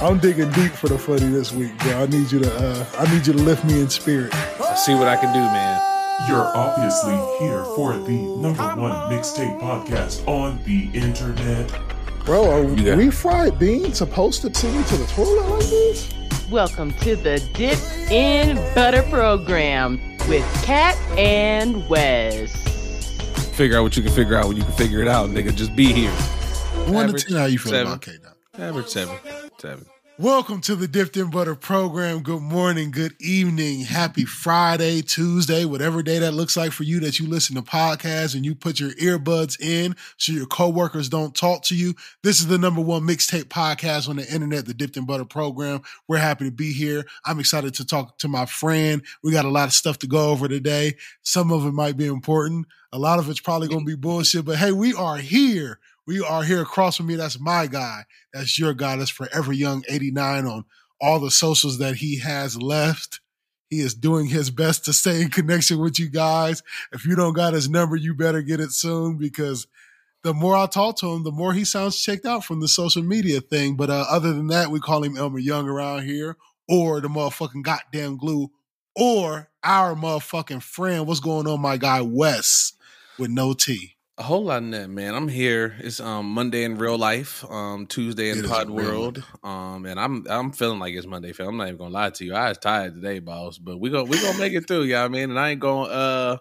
I'm digging deep for the funny this week, bro. I need you to uh, I need you to lift me in spirit. Let's see what I can do, man. You're obviously here for the number one mixtape podcast on the internet. Bro, are You got- refried beans supposed to send you to the toilet like this? Welcome to the Dip in Butter program with Kat and Wes. Figure out what you can figure out when you can figure it out, nigga. Just be here. One Average to ten, how you feel seven. about K Dot? Seven. Seven. Welcome to the Dipped in Butter program. Good morning, good evening, happy Friday, Tuesday, whatever day that looks like for you that you listen to podcasts and you put your earbuds in so your coworkers don't talk to you. This is the number one mixtape podcast on the internet, the Dipped in Butter program. We're happy to be here. I'm excited to talk to my friend. We got a lot of stuff to go over today. Some of it might be important. A lot of it's probably going to be bullshit, but hey, we are here. We are here across from me. That's my guy. That's your guy. That's Forever Young 89 on all the socials that he has left. He is doing his best to stay in connection with you guys. If you don't got his number, you better get it soon because the more I talk to him, the more he sounds checked out from the social media thing. But uh, other than that, we call him Elmer Young around here or the motherfucking goddamn glue or our motherfucking friend. What's going on, my guy Wes with no T? A whole lot in that, man. I'm here. It's um Monday in real life, um Tuesday in It Pod World, um, and I'm I'm feeling like it's Monday. Fam. I'm not even gonna lie to you. I was tired today, boss, but we gonna we gonna make it through. Yeah, I mean, and I ain't gonna uh,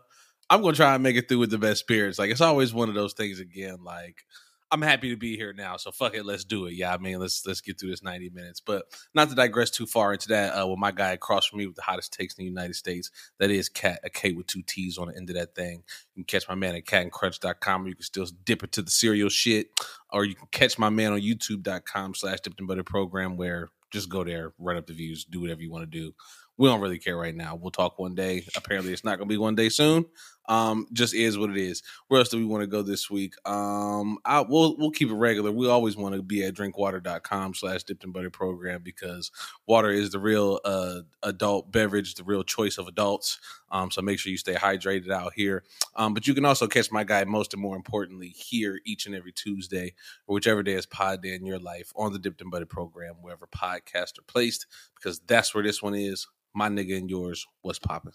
I'm gonna try and make it through with the best spirits. Like it's always one of those things again. Like I'm happy to be here now, so fuck it, let's do it. Yeah, I mean, let's let's get through this 90 minutes. But not to digress too far into that, uh, with my guy across from me with the hottest takes in the United States, that is Cat, a K with two T's on the end of that thing. You can catch my man at catandcrunch.com, you can still dip into the cereal shit, or you can catch my man on youtube.com slash dipped and butter program, where just go there, run up the views, do whatever you want to do. We don't really care right now. We'll talk one day. Apparently, it's not going to be one day soon. Um, just is what it is. Where else do we want to go this week? Um, I, we'll we'll keep it regular. We always want to be at drinkwater.com slash dipped and butter program because water is the real uh adult beverage, the real choice of adults. Um, so make sure you stay hydrated out here. Um, but you can also catch my guy most and more importantly here each and every Tuesday or whichever day is pod day in your life on the Dipped and Butter program, wherever podcasts are placed, because that's where this one is. My nigga and yours, what's popping?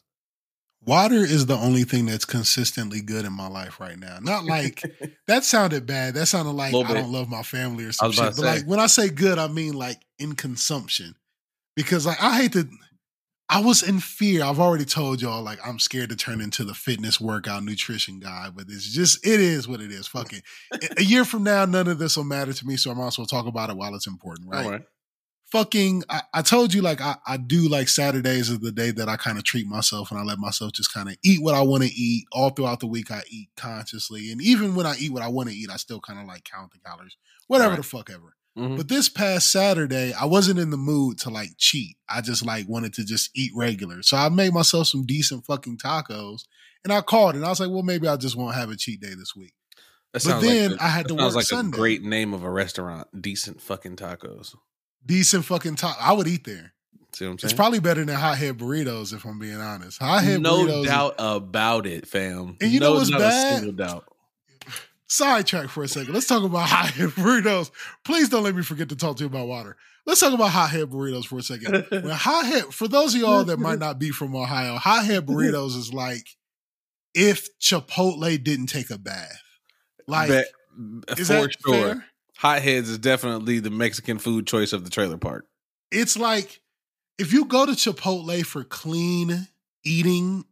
Water is the only thing that's consistently good in my life right now. Not like that sounded bad. That sounded like I don't love my family or I some shit. But say. like when I say good, I mean like in consumption. Because like I hate to I was in fear. I've already told y'all like I'm scared to turn into the fitness workout nutrition guy, but it's just it is what it is. Fuck it. A- year from now, none of this will matter to me. So I'm also talk about it while it's important, right? All right. Fucking I, I told you like I, I do like Saturdays is the day that I kind of treat myself and I let myself just kind of eat what I want to eat. All throughout the week I eat consciously. And even when I eat what I want to eat, I still kind of like count the calories. Whatever Right. the fuck ever. Mhm. But this past Saturday, I wasn't in the mood to like cheat. I just like wanted to just eat regular. So I made myself some decent fucking tacos and I called and I was like, well, maybe I just won't have a cheat day this week. That But then like a- I had to that work like Sunday. a great name of a restaurant. Decent fucking tacos. Decent fucking taco. I would eat there. See what I'm It's probably better than hothead burritos, if I'm being honest. Hothead no burritos. doubt about it, fam. And you no, know what's bad? A single doubt. Sidetrack for a second. Let's talk about hothead burritos. Please don't let me forget to talk to you about water. Let's talk about hothead burritos for a second. When hothead, for those of y'all that might not be from Ohio, hothead burritos is like if Chipotle didn't take a bath. Like, Bet- is for that sure. fair? Hotheads is definitely the Mexican food choice of the trailer park. It's like if you go to Chipotle for clean eating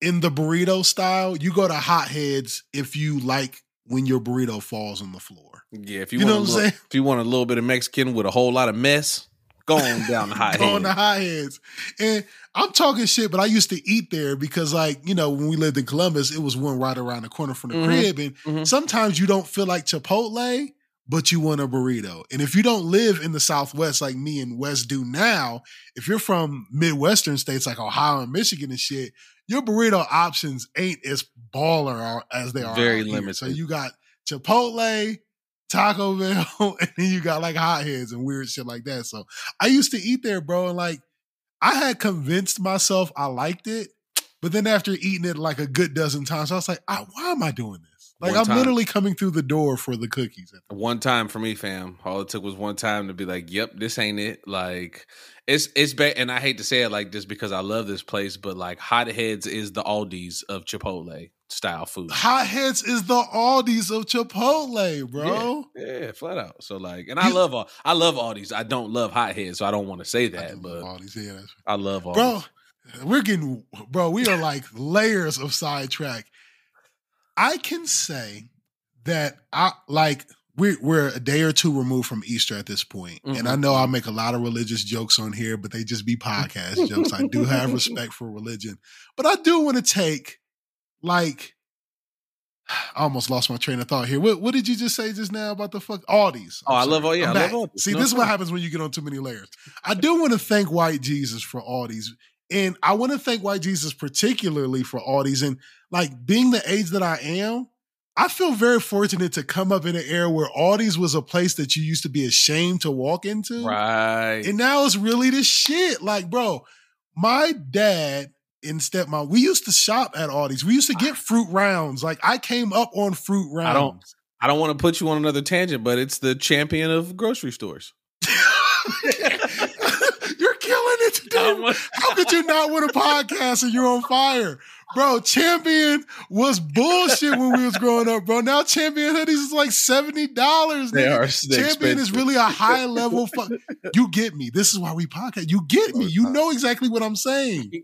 in the burrito style, you go to hotheads if you like when your burrito falls on the floor. Yeah, if you, You want know a what I'm little, saying? if you want a little bit of Mexican with a whole lot of mess, go on down the hothead. Going to hotheads. And I'm talking shit, but I used to eat there because, like, you know, when we lived in Columbus, it was one right around the corner from the Mhm. crib. And Mhm. sometimes you don't feel like Chipotle, but you want a burrito. And if you don't live in the Southwest like me and West do now, if you're from Midwestern states like Ohio and Michigan and shit, your burrito options ain't as baller as they are. Very out here. limited. So you got Chipotle, Taco Bell, and then you got like hotheads and weird shit like that. So I used to eat there, bro, and like I had convinced myself I liked it, but then after eating it like a good dozen times, I was like, why am I doing this? Like One I'm time. literally coming through the door for the cookies. One time for me, fam. All it took was one time to be like, "Yep, this ain't it." Like it's it's bad, and I hate to say it like this because I love this place, but like Hot Heads is the Aldi's of Chipotle style food. Hotheads is the Aldi's of Chipotle, bro. Yeah, yeah, flat out. So like, and I You- love all I love Aldi's. I don't love Hot Heads, so I don't want to say that, but love Aldi's, yeah, that's I love Aldi's. bro. We're getting, bro. We are like layers of sidetrack. I can say that I like we're we're a day or two removed from Easter at this point, and I Mhm. know I make a lot of religious jokes on here, but they just be podcast jokes. I do have respect for religion, but I do want to take like. I almost lost my train of thought here. What, what did you just say just now about the fuck Aldi's? Oh, I I'm love- all. yeah, I'm I love. Aldi's. See, No, this it's is what happens when you get on too many layers. I do want to thank White Jesus for Aldi's. And I want to thank White Jesus particularly for Aldi's. And like being the age that I am, I feel very fortunate to come up in an era where Aldi's was a place that you used to be ashamed to walk into. right. And now it's really the shit. Like, bro, my dad and stepmom, we used to shop at Aldi's. We used to get fruit rounds. Like, I came up on fruit rounds. I don't- I don't want to put you on another tangent, but it's the champion of grocery stores. You're killing it today. How could you not win a podcast and you're on fire? Bro, champion was bullshit when we was growing up, bro. Now champion hoodies is like $70. They nigga. are Champion is really a high level fuck. You get me. This is why we podcast. You get me. You know exactly what I'm saying.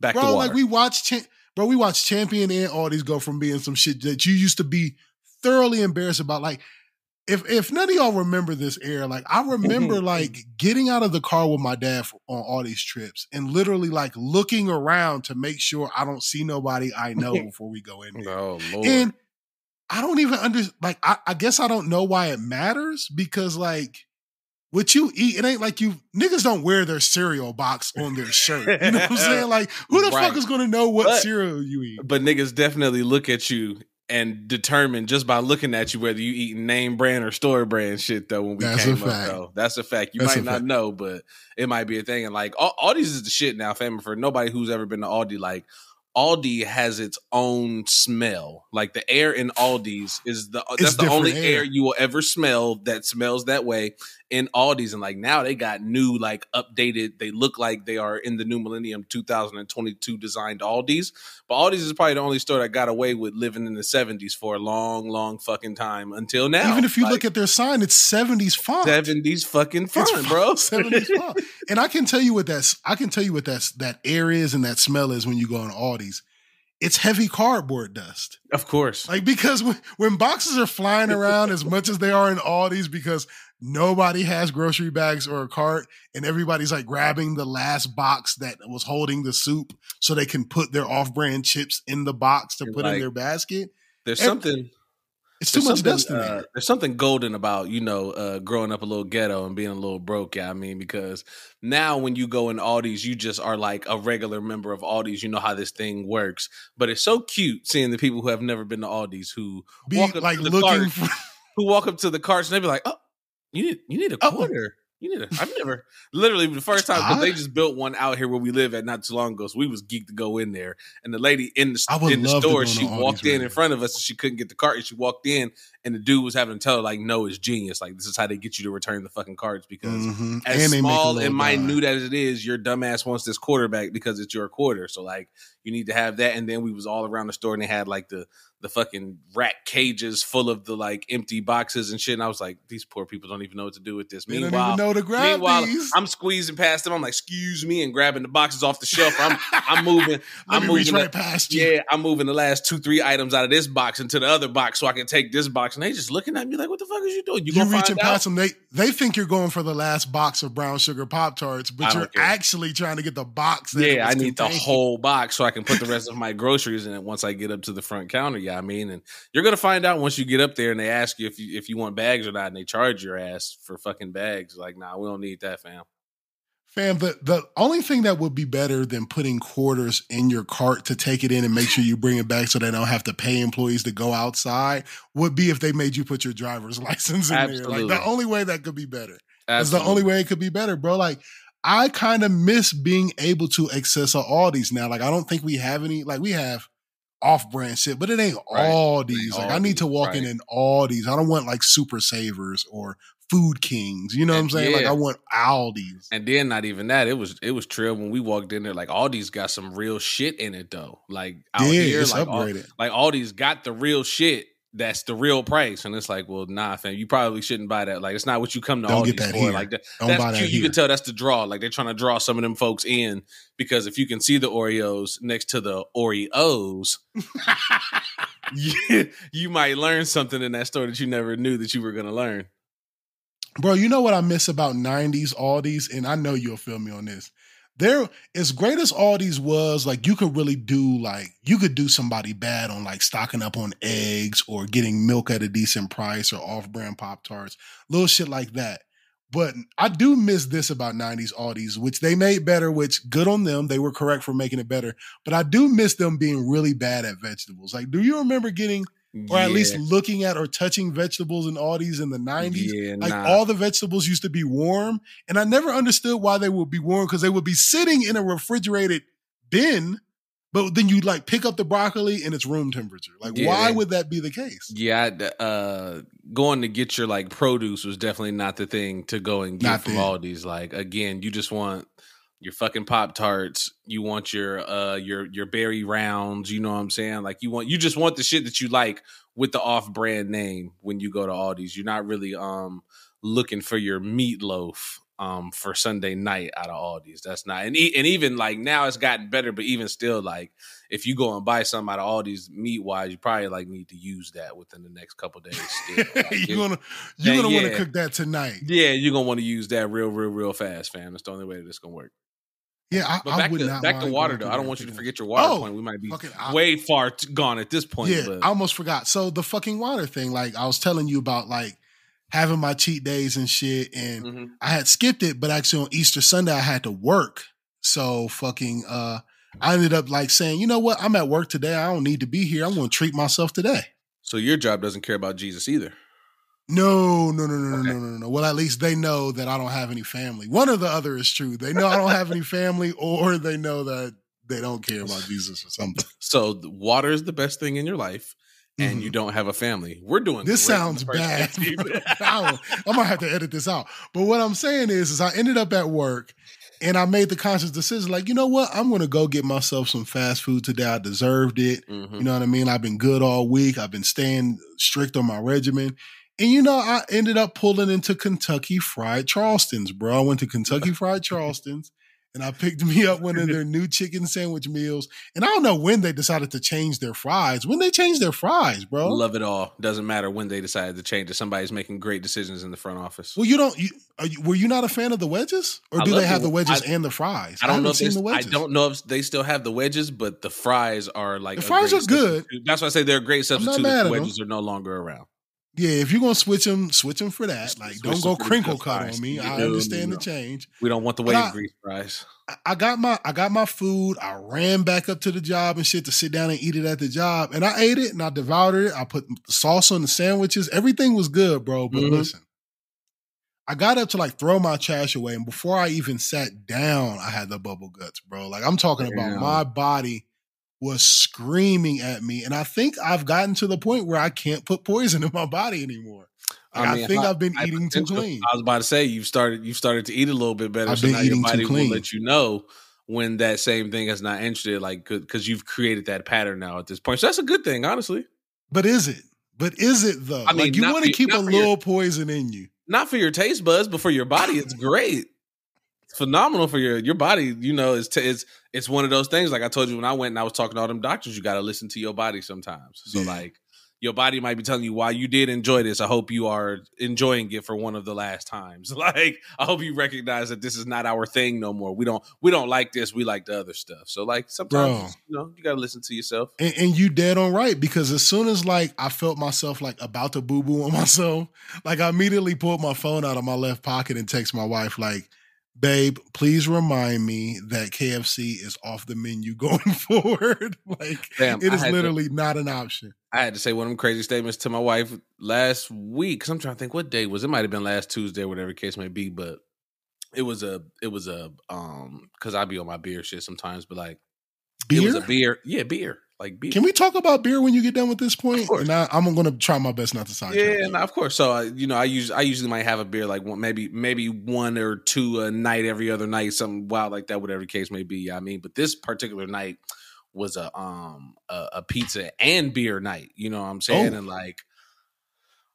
back Bro, like we watch, Cha- bro, we watched Champion and all these go from being some shit that you used to be thoroughly embarrassed about. Like, if if none of y'all remember this era, like I remember mm-hmm. like getting out of the car with my dad for, on all these trips and literally like looking around to make sure I don't see nobody I know before we go in there. oh lord. And I don't even under like I, I guess I don't know why it matters because like what you eat, it ain't like you niggas don't wear their cereal box on their shirt. You know what I'm saying? Like, who the Right. fuck is gonna know what But- cereal you eat? but niggas definitely look at you and determine just by looking at you whether you eat name brand or store brand shit though when we That's came up fact. though. That's a fact. You That's might not fact. know, but it might be a thing. And like all, Aldi's is the shit now, fam. For nobody who's ever been to Aldi, like Aldi has its own smell. Like the air in Aldi's is the that's the only air. air. you will ever smell that smells that way in Aldi's. And like now they got new, like updated. They look like they are in the new millennium 2022 designed Aldi's. But Aldi's is probably the only store that got away with living in the 70s for a long, long fucking time until now. Even if you Like, look at their sign, it's 70s font. 70s fucking fun, It's bro. 70s font. And I can tell you what that's I can tell you what that's that air is and that smell is when you go on Aldi's. It's heavy cardboard dust. of course. Like because when, when boxes are flying around as much as they are in Aldi's because nobody has grocery bags or a cart and everybody's like grabbing the last box that was holding the soup so they can put their off-brand chips in the box to You're put like- in their basket. There's something It's too much dust in uh, there's something golden about you know uh, growing up a little ghetto and being a little broke. Yeah, I mean because now when you go in Aldi's, you just are like a regular member of Aldi's. You know how this thing works, but it's so cute seeing the people who have never been to Aldi's who Be walk up like to the looking cart, for who walk up to the carts and they be like, "Oh, you need you need a Oh. quarter." You need a, I've never literally the first time because they just built one out here where we live at not too long ago. So we was geeked to go in there, and the lady in the in the store she walked in in front of us and she couldn't get the cart. And she walked in, and the dude was having to tell her like, "No, it's genius. Like this is how they get you to return the fucking cards because." Mhm. As small and minute as it is, your dumbass wants this quarterback because it's your quarter. So like, you need to have that. And then we was all around the store and they had like the the fucking rat cages full of the like empty boxes and shit. And I was like, these poor people don't even know what to do with this. They Meanwhile, even know to grab meanwhile, these. I'm squeezing past them. I'm like, excuse me, and grabbing the boxes off the shelf. I'm I'm moving. I'm moving. right past you. Yeah, I'm moving the last two, three items out of this box into the other box so I can take this box. And they just looking at me like, what the fuck is you doing? You, You reaching past them, they they think you're going for the last box of brown sugar pop tarts, but you're care. actually trying to get the box. Yeah, I need the whole box so I can put the rest of my groceries in it once I get up to the front counter. Yeah, I mean, and you're gonna find out once you get up there and they ask you if you if you want bags or not, and they charge your ass for fucking bags. Like, nah, we don't need that, fam. Fam, the, the only thing that would be better than putting quarters in your cart to take it in and make sure you bring it back so they don't have to pay employees to go outside would be if they made you put your driver's license in there. Like the only way that could be better. Absolutely. the only way it could be better, bro. Like I kind of miss being able to access all these now. Like I don't think we have any. Like we have off-brand shit, but it ain't Right. all these. Like I need to walk in right. in all these. I don't want like Super Savers or Food Kings. You know what I'm And saying? Like. I want Aldi's. And then not even that, it was it was trill when we walked in there. Like Aldi's got some real shit in it though. Like out yeah, here, like all, upgraded. like Aldi's got the real shit. That's the real price, and it's like, well, nah, fam, you probably shouldn't buy that. Like, it's not what you come to Don't Aldi's that for. here. Like, that, Don't that's buy that. You here. can tell that's the draw. Like, they're trying to draw some of them folks in because if you can see the Oreos next to the Oreos, you, you might learn something in that store that you never knew that you were going to learn. Bro, you know what I miss about 90s Aldi's? And I know you'll feel me on this. There, as great as all these was, like you could really do like you could do somebody bad on like stocking up on eggs or getting milk at a decent price or off-brand Pop Tarts, little shit like that. But I do miss this about 90s Aldi's, which they made better, which good on them. They were correct for making it better. But I do miss them being really bad at vegetables. Like, do you remember getting or at least looking at or touching vegetables in Aldi's in the 90s? yeah, Like nah. all the vegetables used to be warm, and I never understood why they would be warm because they would be sitting in a refrigerated bin, but then you like pick up the broccoli and it's room temperature. Like, Yeah, why would that be the case? Yeah, uh, going to get your like produce was definitely not the thing to go and get Not from. Aldi's. Like again, you just want your fucking pop tarts. You want your uh your your berry rounds. You know what I'm saying? Like you want you just want the shit that you like with the off brand name when you go to Aldi's. You're not really um looking for your meatloaf um for Sunday night out of Aldi's. That's not and e- and even like now it's gotten better, but even still like if you go and buy something out of Aldi's meat wise, you probably like need to use that within the next couple days. Still. Like, you're gonna you're gonna want to cook that tonight. yeah, you're gonna want to use that real, real, real fast, fam. That's the only way that it's gonna work. Yeah, I, But I back would to not back to water though. I don't want you to forget your water Oh, point. We might be I- way far t- gone at this point. Yeah, but I almost forgot. So the fucking water thing, like I was telling you about, like having my cheat days and shit, and Mhm. I had skipped it, but actually on Easter Sunday I had to work. So fucking uh I ended up like saying, you know what, I'm at work today. I don't need to be here. I'm gonna treat myself today. so your job doesn't care about Jesus either. No, no, no, no, Okay. no, no, no, no. Well, at least they know that I don't have any family. One or the other is true. They know I don't have any family, or they know that they don't care about Jesus or something. So water is the best thing in your life, and Mhm. you don't have a family. We're doing This great in the sounds bad. I'm gonna have to edit this out. But what I'm saying is, is I ended up at work and I made the conscious decision, like, you know what? I'm gonna go get myself some fast food today. I deserved it. Mhm. You know what I mean? I've been good all week. I've been staying strict on my regimen. And you know, I ended up pulling into Kentucky Fried Charleston's, bro. I went to Kentucky Fried Charleston's and I picked me up one of their new chicken sandwich meals. And I don't know when they decided to change their fries. When they changed their fries, bro. Love it all. Doesn't matter when they decided to change it. Somebody's making great decisions in the front office. Well, you don't. You, are you, were you not a fan of the wedges, or do they have the- the wedges I- and the fries? I don't haven't know if seen they, the I don't know if they still have the wedges, but the fries are like The fries are good. substitute. That's why I say they're a great substitute. mad if at the wedges are no longer around. Yeah, if you're gonna switch them, switch them for that. Like, Switch don't go crinkle cut fries. on me. I No, understand the change. We don't want the I- grease fries. I- I got my I got my food. I ran back up to the job and shit to sit down and eat it at the job, and I ate it and I devoured it. I put the sauce on the sandwiches. Everything was good, bro. But Mhm. listen, I got up to like throw my trash away, and before I even sat down, I had the bubble guts, bro. Like I'm talking about my body was screaming at me, and I think I've gotten to the point where I can't put poison in my body anymore. Like, I, mean, think hy- I've been eating too clean. I was about to say you've started you've started to eat a little bit better. I've so been now your eating too body will let you know when that same thing is not interested, like because you've created that pattern now at this point. So that's a good thing, honestly. But is it? But is it though? I mean, like you want to keep a for your- little poison in you. Not for your taste buds, but for your body, it's great. Phenomenal for your your body. You know, it's t- it's it's one of those things. Like I told you when I went and I was talking to all them doctors, you got to listen to your body sometimes. So Yeah. like. Your body might be telling you why you did enjoy this. I hope you are enjoying it for one of the last times. Like, I hope you recognize that this is not our thing no more. We don't we don't like this. We like the other stuff. So like sometimes Bro. you know you gotta listen to yourself. And, and you dead on right because as soon as like I felt myself like about to boo boo on myself, like I immediately pulled my phone out of my left pocket and text my wife like, "Babe, please remind me that KFC is off the menu going forward. like Damn, it is had to- literally not an option." I had to say one of them crazy statements to my wife last week. Cause I'm trying to think what day it was. It might have been last Tuesday, whatever the case may be. But it was a, it was a, um, cause I be on my beer shit sometimes. But like, it was Beer? a beer, yeah, beer. Like beer. Can we talk about beer when you get done with this point? And I, I'm going to try my best not to sidetrack. Yeah, of course. So uh, you know, I usually I usually might have a beer like one, maybe maybe one or two a night every other night, something wild like that, whatever the case may be. I mean, but this particular night was a um a, a pizza and beer night. You know what I'm saying? Oh. And like.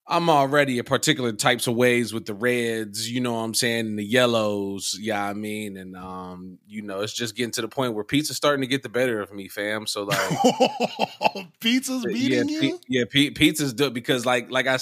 I'm already a particular types of ways with the reds, you know what I'm saying, and the yellows, yeah, I mean, and um, you know, it's just getting to the point where pizza's starting to get the better of me, fam. So like, Pizza's yeah, beating pi- you? yeah, pi- pizza's good because like like I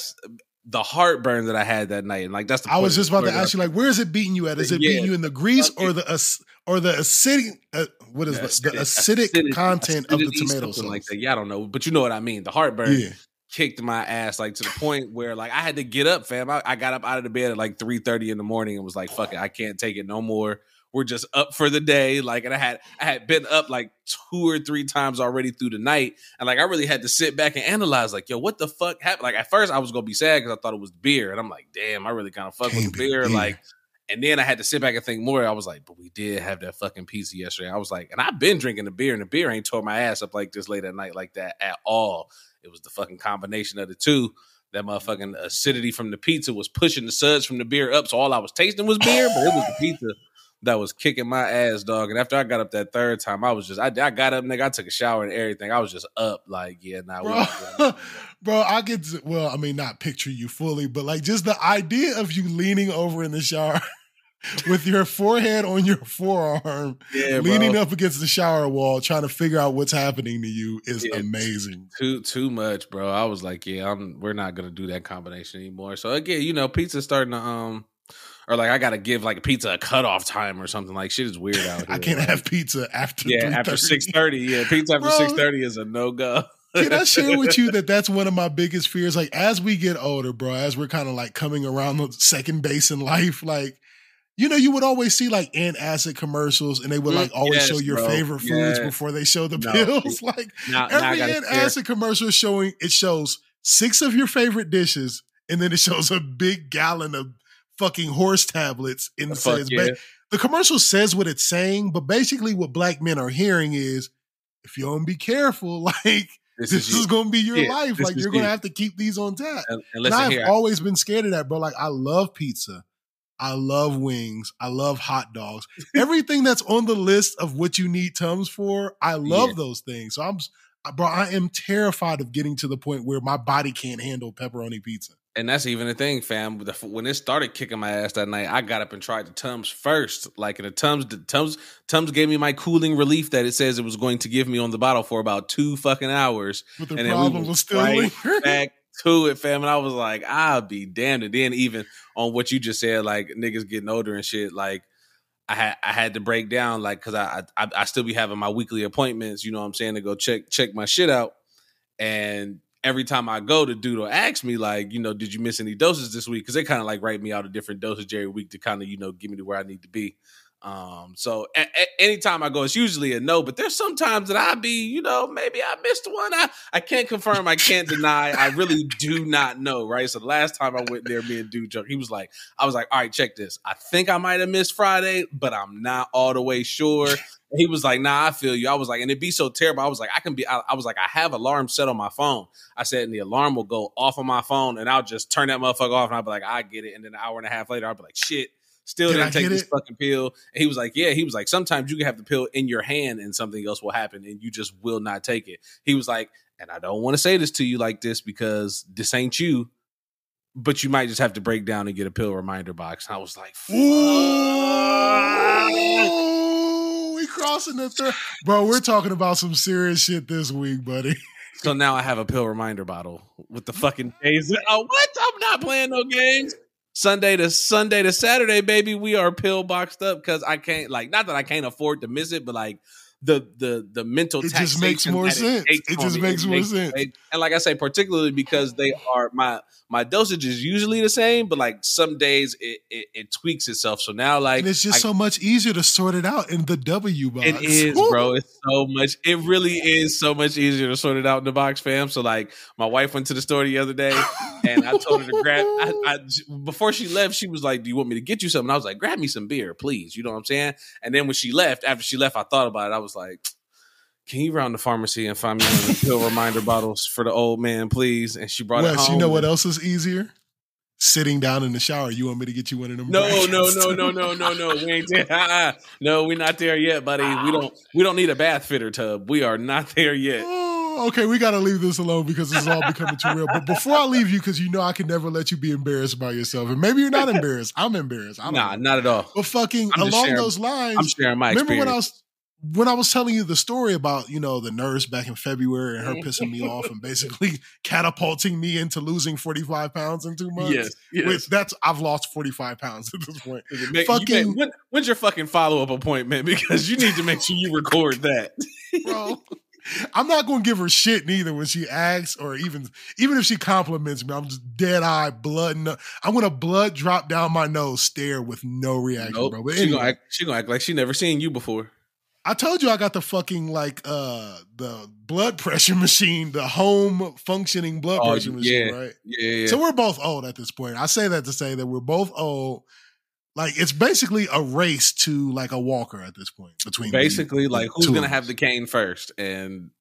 the heartburn that I had that night, and like that's the. I was just about to ask you, like, where is it beating you at? Is it Yeah. beating you in the grease or the ac- or the acidic? Uh, what is the the, the acidic, content of the acidity, tomato sauce? like that. Yeah, I don't know, but you know what I mean. The heartburn Yeah, kicked my ass like to the point where like I had to get up, fam. I, I got up out of the bed at like three thirty in the morning and was like, "Fuck it, I can't take it no more." We're just up for the day, like, and I had I had been up like two or three times already through the night, and like I really had to sit back and analyze, like, yo, what the fuck happened? Like at first I was gonna be sad because I thought it was beer, and I'm like, damn, I really kind of fuck with the be beer, beer. like. And then I had to sit back and think more. I was like, but we did have that fucking pizza yesterday. I was like, and I've been drinking the beer, and the beer ain't tore my ass up like this late at night like that at all. It was the fucking combination of the two. That motherfucking acidity from the pizza was pushing the suds from the beer up. So all I was tasting was beer, but it was the pizza that was kicking my ass, dog. And after I got up that third time, I was just, I, I got up, nigga. I took a shower and everything. I was just up, like, yeah, nah, bro. not doing that. bro, I get to, well, I mean, not picture you fully, but like just the idea of you leaning over in the shower with your forehead on your forearm, yeah, leaning bro. up against the shower wall, trying to figure out what's happening to you is Yeah. amazing. too too much, bro. I was like, yeah, I'm we're not gonna do that combination anymore. So again, you know, pizza's starting to um or like I gotta give like pizza a cutoff time or something. Like shit is weird out here. I can't Like, have pizza after yeah after six thirty. Yeah, pizza after six thirty is a no go. Can I share with you that that's one of my biggest fears? Like, as we get older, bro, as we're kind of like coming around the second base in life, like, you know, you would always see like antacid commercials and they would like always yes, show your bro. favorite foods before they show the No. pills. Like, Now, now every gotta antacid commercial is showing, it shows six of your favorite dishes and then it shows a big gallon of fucking horse tablets and it Fuck says, yeah. ba- the commercial says what it's saying, but basically what black men are hearing is, if you don't be careful, like, This, this is, is going to be your Yeah, life. Like you're going to you. have to keep these on tap. And, and And I've always been scared of that, bro. Like I love pizza. I love wings. I love hot dogs. Everything that's on the list of what you need Tums for, I love Yeah. those things. So I'm, bro, I am terrified of getting to the point where my body can't handle pepperoni pizza. and that's even the thing, fam. When it started kicking my ass that night, I got up and tried the Tums first. Like in the Tums, the Tums, Tums gave me my cooling relief that it says it was going to give me on the bottle for about two fucking hours. But the And then we problem was was still right back to it, fam. And I was like, I'll be damned. And then even on what you just said, like niggas getting older and shit, like I had I had to break down, like, cause I I, I still be having my weekly appointments, you know what I'm saying, to go check check my shit out. And every time I go, the dude will ask me, like, you know, did you miss any doses this week? Cause they kind of like write me out a different dosage every week to kind of, you know, give me to where I need to be. Um, so a- a- anytime I go, it's usually a no, but there's sometimes that I be, you know, maybe I missed one. I, I can't confirm, I can't deny. I really do not know, right? So the last time I went there, me and dude joke, he was like, I was like, all right, check this. I think I might have missed Friday, but I'm not all the way sure. And he was like, nah, I feel you. I was like, and it'd be so terrible. I was like, I can be, I, I was like, I have alarm set on my phone. I said, and the alarm will go off on my phone and I'll just turn that motherfucker off and I'll be like, I get it. And then an hour and a half later, I'll be like, shit. Still Did didn't take this it? fucking pill. And he was like, Yeah. He was like, Sometimes you can have the pill in your hand and something else will happen and you just will not take it. He was like, And I don't want to say this to you like this because this ain't you, but you might just have to break down and get a pill reminder box. And I was like, Ooh, we crossing the third. Bro, we're talking about some serious shit this week, buddy. So now I have a pill reminder bottle with the fucking days. Oh, what? I'm not playing no games. Sunday to Sunday to Saturday, baby, we are pill boxed up because I can't like not that I can't afford to miss it, but like the the the mental It just makes more sense. takes It just me, makes more sense. And like I say, particularly because they are my my dosage is usually the same, but like some days it it, it tweaks itself. So now like And it's just I- so much easier to sort it out in the W box. it is, Woo. bro. It's so much. It really is so much easier to sort it out in the box, fam. So like, my wife went to the store the other day, and I told her to grab. I, I, before she left, she was like, "Do you want me to get you something?" I was like, "Grab me some beer, please." You know what I'm saying? And then when she left, after she left, I thought about it. I was like. can you round the pharmacy and find me one of the pill reminder bottles for the old man, please? And she brought it home. you know what else is easier? Sitting down in the shower. You want me to get you one of them? No, no, brackets? no, no, no, no, no. We ain't there. no, we're not there yet, buddy. We don't. We don't need a bath fitter tub. We are not there yet. Oh, okay, we got to leave this alone because this is all becoming too real. But before I leave you, because you know I can never let you be embarrassed by yourself, and maybe you're not embarrassed. I'm embarrassed. I don't Nah, know. not at all. But fucking I'm along sharing- those lines, I'm sharing my remember experience. when I was when I was telling you the story about you know the nurse back in February and her mm-hmm. pissing me off and basically catapulting me into losing 45 pounds in two months. yes, yes. Which that's I've lost 45 pounds at this point. Make- you make- fucking- when, when's your fucking follow up appointment? Because you need to make sure you record that. bro. I'm not gonna give her shit neither when she asks or even even if she compliments me. I'm just dead eye, blood. No, I'm gonna blood drop down my nose, stare with no reaction, Nope. bro. But she gonna act. She gonna act like she never seen you before. I told you I got the fucking like uh the blood pressure machine, the home functioning blood Oh, pressure machine, yeah. right? Yeah, yeah. So we're both old at this point. I say that to say that we're both old. Like it's basically a race to like a walker at this point between basically like who's gonna have the cane first, and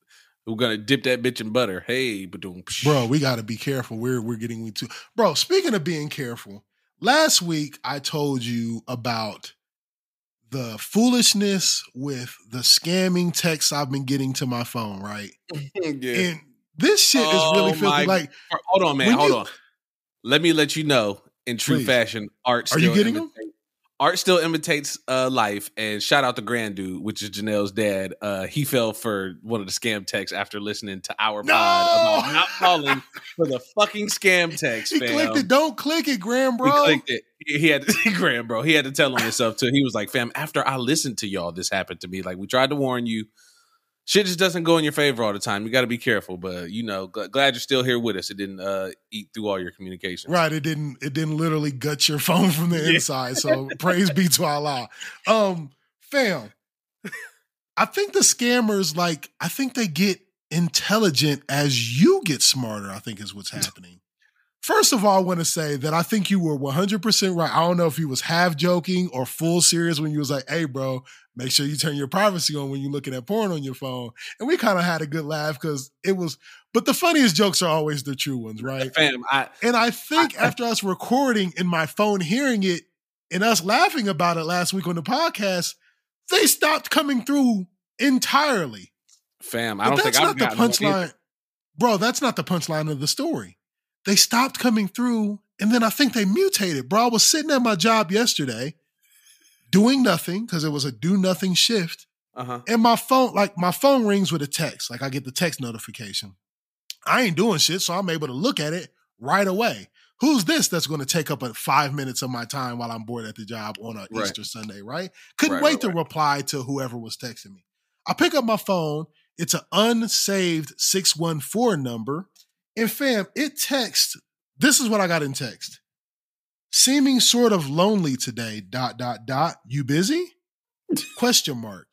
who's gonna dip that bitch in butter? Hey, badoom, bro we got to be careful we're we're getting we into bro speaking of being careful last week i told you about the foolishness with the scamming texts i've been getting to my phone right yeah. and this shit is Oh really my filthy like Hold on, man. Hold you- on. Let me let you know in true Please. fashion. Art. Are you getting getting 'em? Art still imitates uh, life, and shout out to Grand Dude, which is Janelle's dad. Uh, he fell for one of the scam texts after listening to our No! pod about not falling for the fucking scam text. he fam. clicked it don't click it grandbro He clicked it. He had to, Grandbro. He had to tell on himself too. He was like, "Fam, after I listened to y'all, this happened to me. Like we tried to warn you. Shit just doesn't go in your favor all the time. You got to be careful. But you know, gl- glad you're still here with us. It didn't uh, eat through all your communications. Right, it didn't. It didn't literally gut your phone from the Yeah. inside. So praise be to Allah. Um, fam, I think the scammers like. I think they get intelligent as you get smarter. I think is what's happening. First of all, I want to say that I think you were 100% right. I don't know if he was half joking or full serious when you was like, hey, bro, make sure you turn your privacy on when you're looking at porn on your phone. And we kind of had a good laugh because it was, but the funniest jokes are always the true ones, right? Fam, I And I think after us recording and my phone hearing it and us laughing about it last week on the podcast, they stopped coming through entirely. fam, I But don't that's think not I've the gotten one either. punchline. Bro, that's not the punchline of the story. They stopped coming through and then I think they mutated. Bro, I was sitting at my job yesterday doing nothing because it was a do nothing shift. Uh-huh. And my phone, like my phone rings with a text. Like I get the text notification. I ain't doing shit, so I'm able to look at it right away. Who's this that's going to take up a five minutes of my time while I'm bored at the job on a Right. Easter Sunday, right? Couldn't Right, wait right, to reply to whoever was texting me. I pick up my phone. It's an unsaved 614 number. And fam, it texts. This is what I got in text. Seeming sort of lonely today, dot, dot, dot. You busy? Question mark.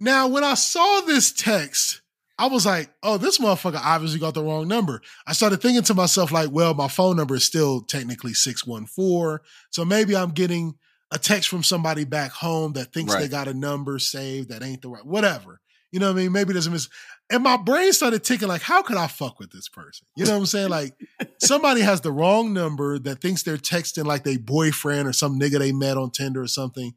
Now, when I saw this text, I was like, oh, this motherfucker obviously got the wrong number. I started thinking to myself, like, well, my phone number is still technically 614. So maybe I'm getting a text from somebody back home that thinks they got a number saved that ain't the right, whatever. You know what I mean? Maybe there's a mis. And my brain started ticking, like, how could I fuck with this person? You know what I'm saying? Like, somebody has the wrong number that thinks they're texting like they boyfriend or some nigga they met on Tinder or something.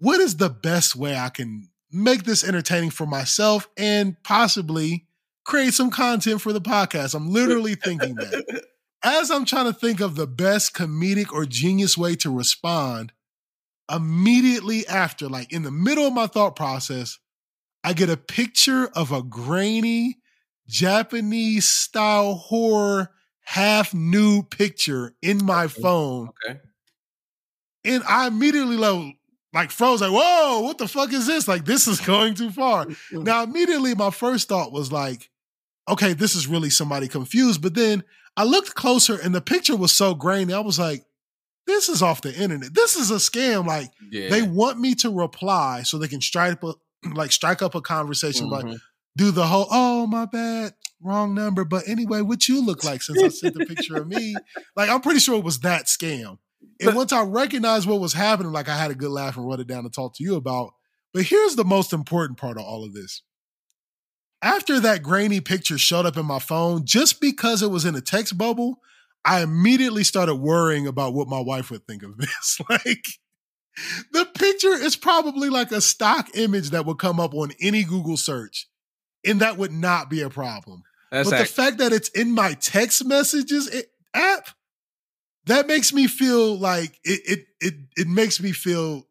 What is the best way I can make this entertaining for myself and possibly create some content for the podcast? I'm literally thinking that. As I'm trying to think of the best comedic or genius way to respond, immediately after, like in the middle of my thought process, I get a picture of a grainy Japanese style horror half nude picture in my phone. Okay. And I immediately like, like froze, like, whoa, what the fuck is this? Like, this is going too far. Mm-hmm. Now, immediately my first thought was like, okay, this is really somebody confused. But then I looked closer and the picture was so grainy. I was like, this is off the internet. This is a scam. Like, Yeah. they want me to reply so they can strike up, like strike up a conversation like Mhm. do the whole oh my bad wrong number but anyway what you look like since i sent the picture of me like i'm pretty sure it was that scam and But- once i recognized what was happening like i had a good laugh and wrote it down to talk to you about but here's the most important part of all of this after that grainy picture showed up in my phone, just because it was in a text bubble, I immediately started worrying about what my wife would think of this. like, the picture is probably like a stock image that would come up on any Google search, and that would not be a problem. That's but act- the fact that it's in my text messages eh, app, that makes me feel like it, it it it makes me feel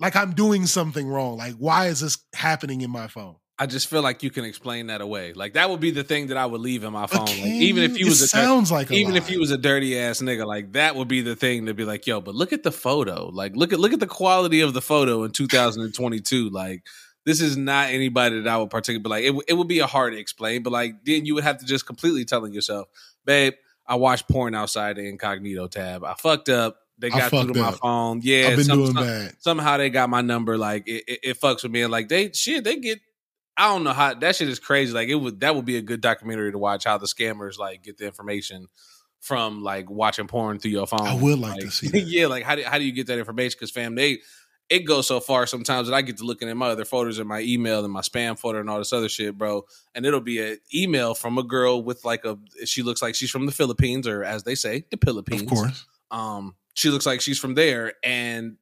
like I'm doing something wrong. Like, why is this happening in my phone? I just feel like you can explain that away. Like that would be the thing that I would leave in my phone. Like, even if you? was a sounds like a even if lie. you was a dirty ass nigga, like that would be the thing to be like, yo, but look at the photo. Like look at look at the quality of the photo in 2022. Like this is not anybody that I would particularly like. It, w- it would be a hard to explain, but like then you would have to just completely telling yourself, babe, I watched porn outside the incognito tab. I fucked up. They got through to my up. phone. Yeah, I've been some- doing some- bad. somehow they got my number. Like it, it, it fucks with me. And like they shit, they get. I don't know how that shit is crazy. Like it would that would be a good documentary to watch how the scammers like get the information from like watching porn through your phone. I would like to see that. yeah, like how do how do you get that information? Because fam, they it goes so far sometimes that I get to looking at my other photos in my email and my spam folder and all this other shit, bro. And it'll be an email from a girl with like a she looks like she's from the Philippines or as they say, the Philippines Of course. um she looks like she's from there and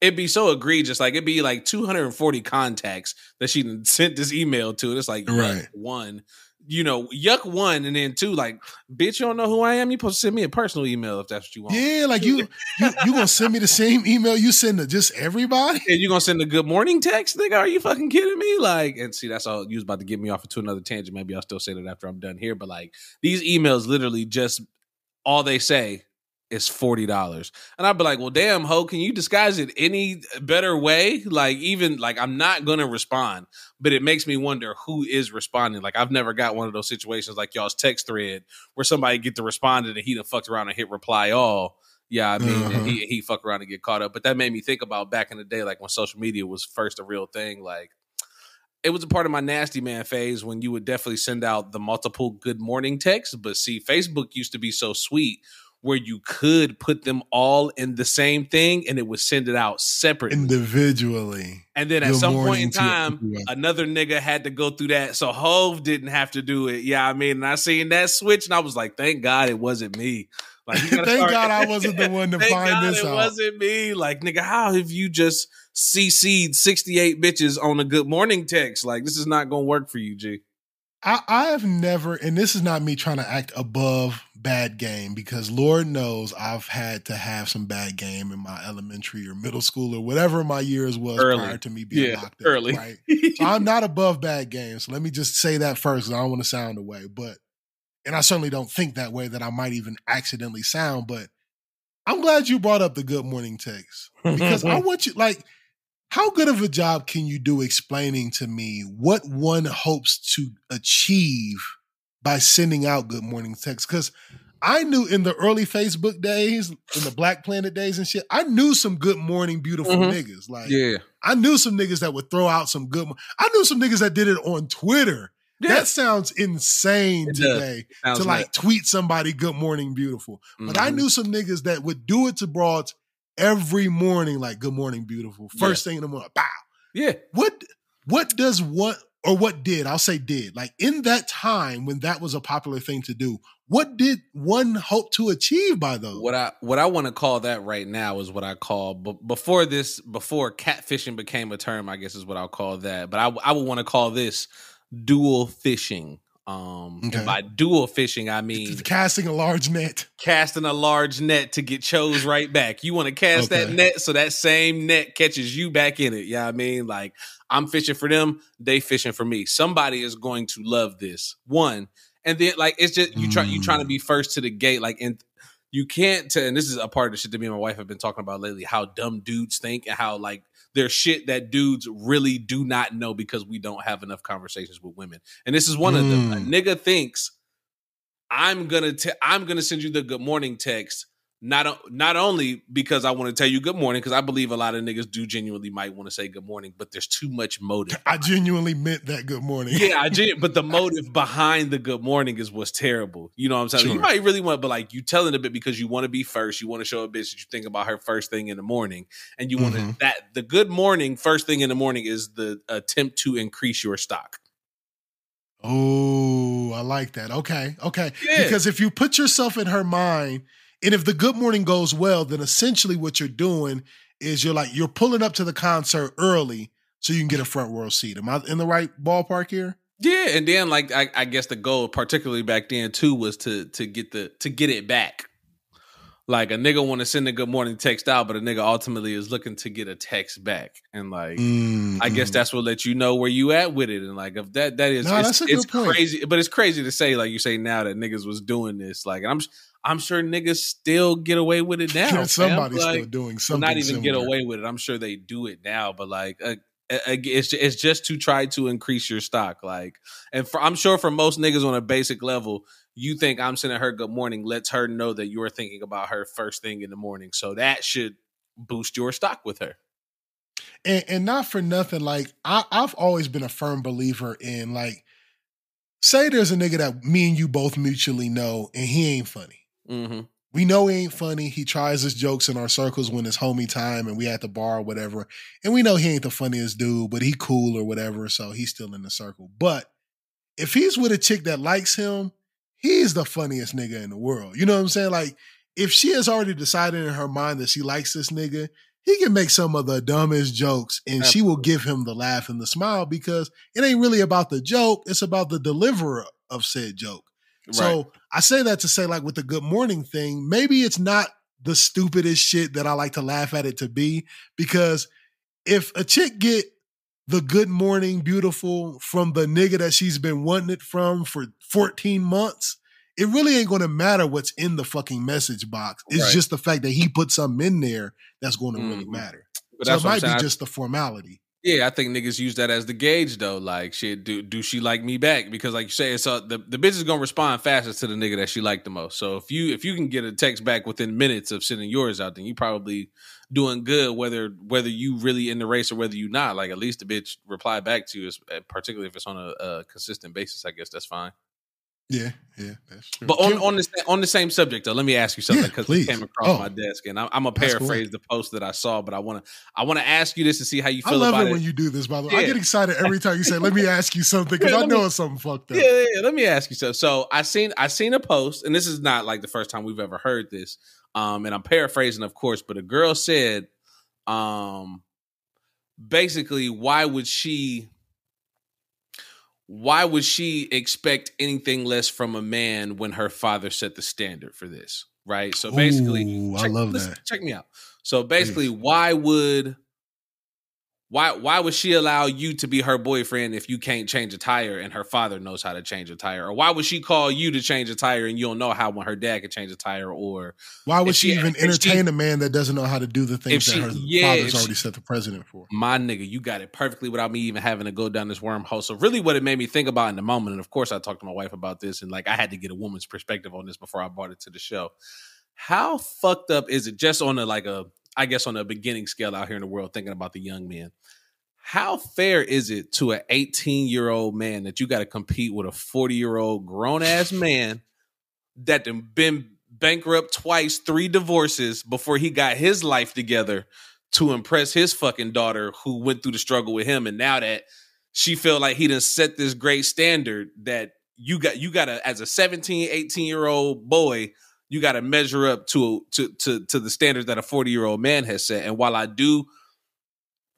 it'd be so egregious like it'd be like 240 contacts that she sent this email to it's like yuck, Right. one. You know yuck one and then two like bitch you don't know who i am? You supposed to send me a personal email if that's what you want. Yeah, like you, you, you gonna send me the same email you send to just everybody? and you gonna send a good morning text nigga? Are you fucking kidding me? Like and see that's all you was about to get me off into another tangent. Maybe i'll still say that after i'm done here but like these emails literally just all they say is forty dollars, and I'd be like, "Well, damn, ho, can you disguise it any better way? Like, even like I'm not gonna respond, but it makes me wonder who is responding. Like, I've never got one of those situations like y'all's text thread where somebody get to respond and he done fucked around and hit reply all. Yeah, I mean, and he mm-hmm. he fuck around and get caught up. But that made me think about back in the day, like when social media was first a real thing, like it was a part of my nasty man phase when you would definitely send out the multiple good morning texts. But see, Facebook used to be so sweet where you could put them all in the same thing and it would send it out separately. Individually. and then at Good some point in time, another nigga had to go through that. So Hove didn't have to do it. Yeah, I mean, and I seen that switch and I was like, thank God it wasn't me. Like, you Thank start- God I wasn't the one to Thank find God this it out. wasn't me. Like, nigga, how have you just CC'd 68 bitches on a good morning text? Like, this is not gonna work for you, G. I, I have never, and this is not me trying to act above bad game because Lord knows I've had to have some bad game in my elementary or middle school or whatever my years was Early. prior to me being Yeah, locked up. early. Right. So I'm not above bad games. So let me just say that first 'cause I don't want to sound away. But and I certainly don't think that way that I might even accidentally sound, but I'm glad you brought up the good morning text. Because I want you like how good of a job can you do explaining to me what one hopes to achieve by sending out good morning texts? Because I knew in the early Facebook days, in the Black Planet days and shit, I knew some good morning, beautiful Mhm. niggas. Like, yeah. I knew some niggas that would throw out some good. mo- I knew some niggas that did it on Twitter. Yeah. That sounds insane It today Sounds to like nuts. tweet somebody "Good morning, beautiful." But I Mhm. knew some niggas that would do it to broads every morning, like "Good morning, beautiful." First thing in the morning, bow. Yeah. What what does what or what did I'll say did like in that time when that was a popular thing to do? What did one hope to achieve by those? What I what I want to call that right now is what I call b- before this before catfishing became a term. I guess is what I'll call that. But I I would want to call this dual fishing. Um, Okay. by dual fishing, I mean casting a large net. casting a large net to get chose right back. You want to cast that net so that same net catches you back in it. Yeah, I mean, like I'm fishing for them, they fishing for me. Somebody is going to love this one, and then like it's just you try you trying to be first to the gate. Like, and you can't. T- and this is a part of the shit that me and my wife have been talking about lately. How dumb dudes think and how like there's shit that dudes really do not know because we don't have enough conversations with women. And this is one of them. A Mm. nigga thinks I'm gonna te- I'm gonna send you the good morning text. Not not only because I want to tell you good morning, because I believe a lot of niggas do genuinely might want to say good morning, but there's too much motive. I genuinely meant that good morning. yeah, I gen- but the motive behind the good morning is what's terrible. You know what I'm saying? You might really want, but like you telling a bit because you want to be first. You want to show a bitch that you think about her first thing in the morning, and you want to Mhm. that the good morning first thing in the morning is the attempt to increase your stock. Oh, I like that. Okay, okay. Yeah. Because if you put yourself in her mind, and if the good morning goes well, then essentially what you're doing is you're like you're pulling up to the concert early so you can get a front row seat. Am I in the right ballpark here? Yeah, and then like I, I guess the goal, particularly back then too, was to to get the to get it back. Like a nigga want to send a good morning text out, but a nigga ultimately is looking to get a text back, and like Mm, I guess mm. that's what let you know where you at with it, and like if that that is No, it's, that's a good it's point. crazy, but it's crazy to say like you say now that niggas was doing this, like and I'm I'm sure niggas still get away with it now. somebody's Like, still doing something. not even get away with it. I'm sure they do it now, but like uh, uh, it's it's just to try to increase your stock. Like, and for, I'm sure for most niggas on a basic level, you think I'm sending her good morning lets her know that you're thinking about her first thing in the morning, so that should boost your stock with her. and, and not for nothing, like I, I've always been a firm believer in like, say there's a nigga that me and you both mutually know, and he ain't funny. Mm-hmm. We know he ain't funny. He tries his jokes in our circles when it's homie time and we at the bar or whatever. And we know he ain't the funniest dude, but he cool or whatever, so he's still in the circle. But if he's with a chick that likes him, he's the funniest nigga in the world. You know what I'm saying? Like, if she has already decided in her mind that she likes this nigga, he can make some of the dumbest jokes and she will give him the laugh and the smile because it ain't really about the joke, it's about the deliverer of said joke. So I say that to say, like, with the good morning thing, maybe it's not the stupidest shit that I like to laugh at it to be. Because if a chick get the good morning beautiful from the nigga that she's been wanting it from for 14 months, it really ain't gonna matter what's in the fucking message box. It's Right. just the fact that he put something in there that's gonna really Mhm. matter. but so it might be just the formality. Yeah, I think niggas use that as the gauge though. Like, shit, do do she like me back? Because like you say, it's the the bitch is gonna respond fastest to the nigga that she liked the most. So if you if you can get a text back within minutes of sending yours out, then you probably doing good. Whether whether you really in the race or whether you not, like at least the bitch reply back to you, is- uh, particularly if it's on a, a consistent basis. I guess that's fine. Yeah, yeah, that's true. But on, on the on the same subject though, let me ask you something because please. it came across Oh. my desk, and I'm, I'm gonna paraphrase the post that I saw, but I want to I want to ask you this to see how you I feel love about it I love it. when you do this, by the way. I get excited every time you say, let me ask you something, because Yeah, I know me- it's something fucked up. Yeah, yeah, yeah. Let me ask you something. So I seen I seen a post, and this is not like the first time we've ever heard this. Um, and I'm paraphrasing, of course, but a girl said, um, basically, why would she why would she expect anything less from a man when her father set the standard for this? Right. So basically, Ooh, I check- love listen, that. Check me out. So basically, why would why why would she allow you to be her boyfriend if you can't change a tire and her father knows how to change a tire? Or why would she call you to change a tire and you don't know how when her dad can change a tire? Or Why would she, she- even if she- entertain a man that doesn't know how to do the things she- that her yeah, father's already set the president for? my nigga, you got it perfectly without me even having to go down this wormhole. So really what it made me think about in the moment, and of course I talked to my wife about this, and like I had to get a woman's perspective on this before I brought it to the show. How fucked up is it just on a like a I guess on a beginning scale out here in the world thinking about the young men? How fair is it to an 18 year old man that you got to compete with a 40 year old grown ass man that been bankrupt twice, three divorces before he got his life together to impress his fucking daughter who went through the struggle with him and now that she felt like he done set this great standard that you got you gotta as a 17 18 year old boy you gotta measure up to to to to the standards that a 40 year old man has set and while i do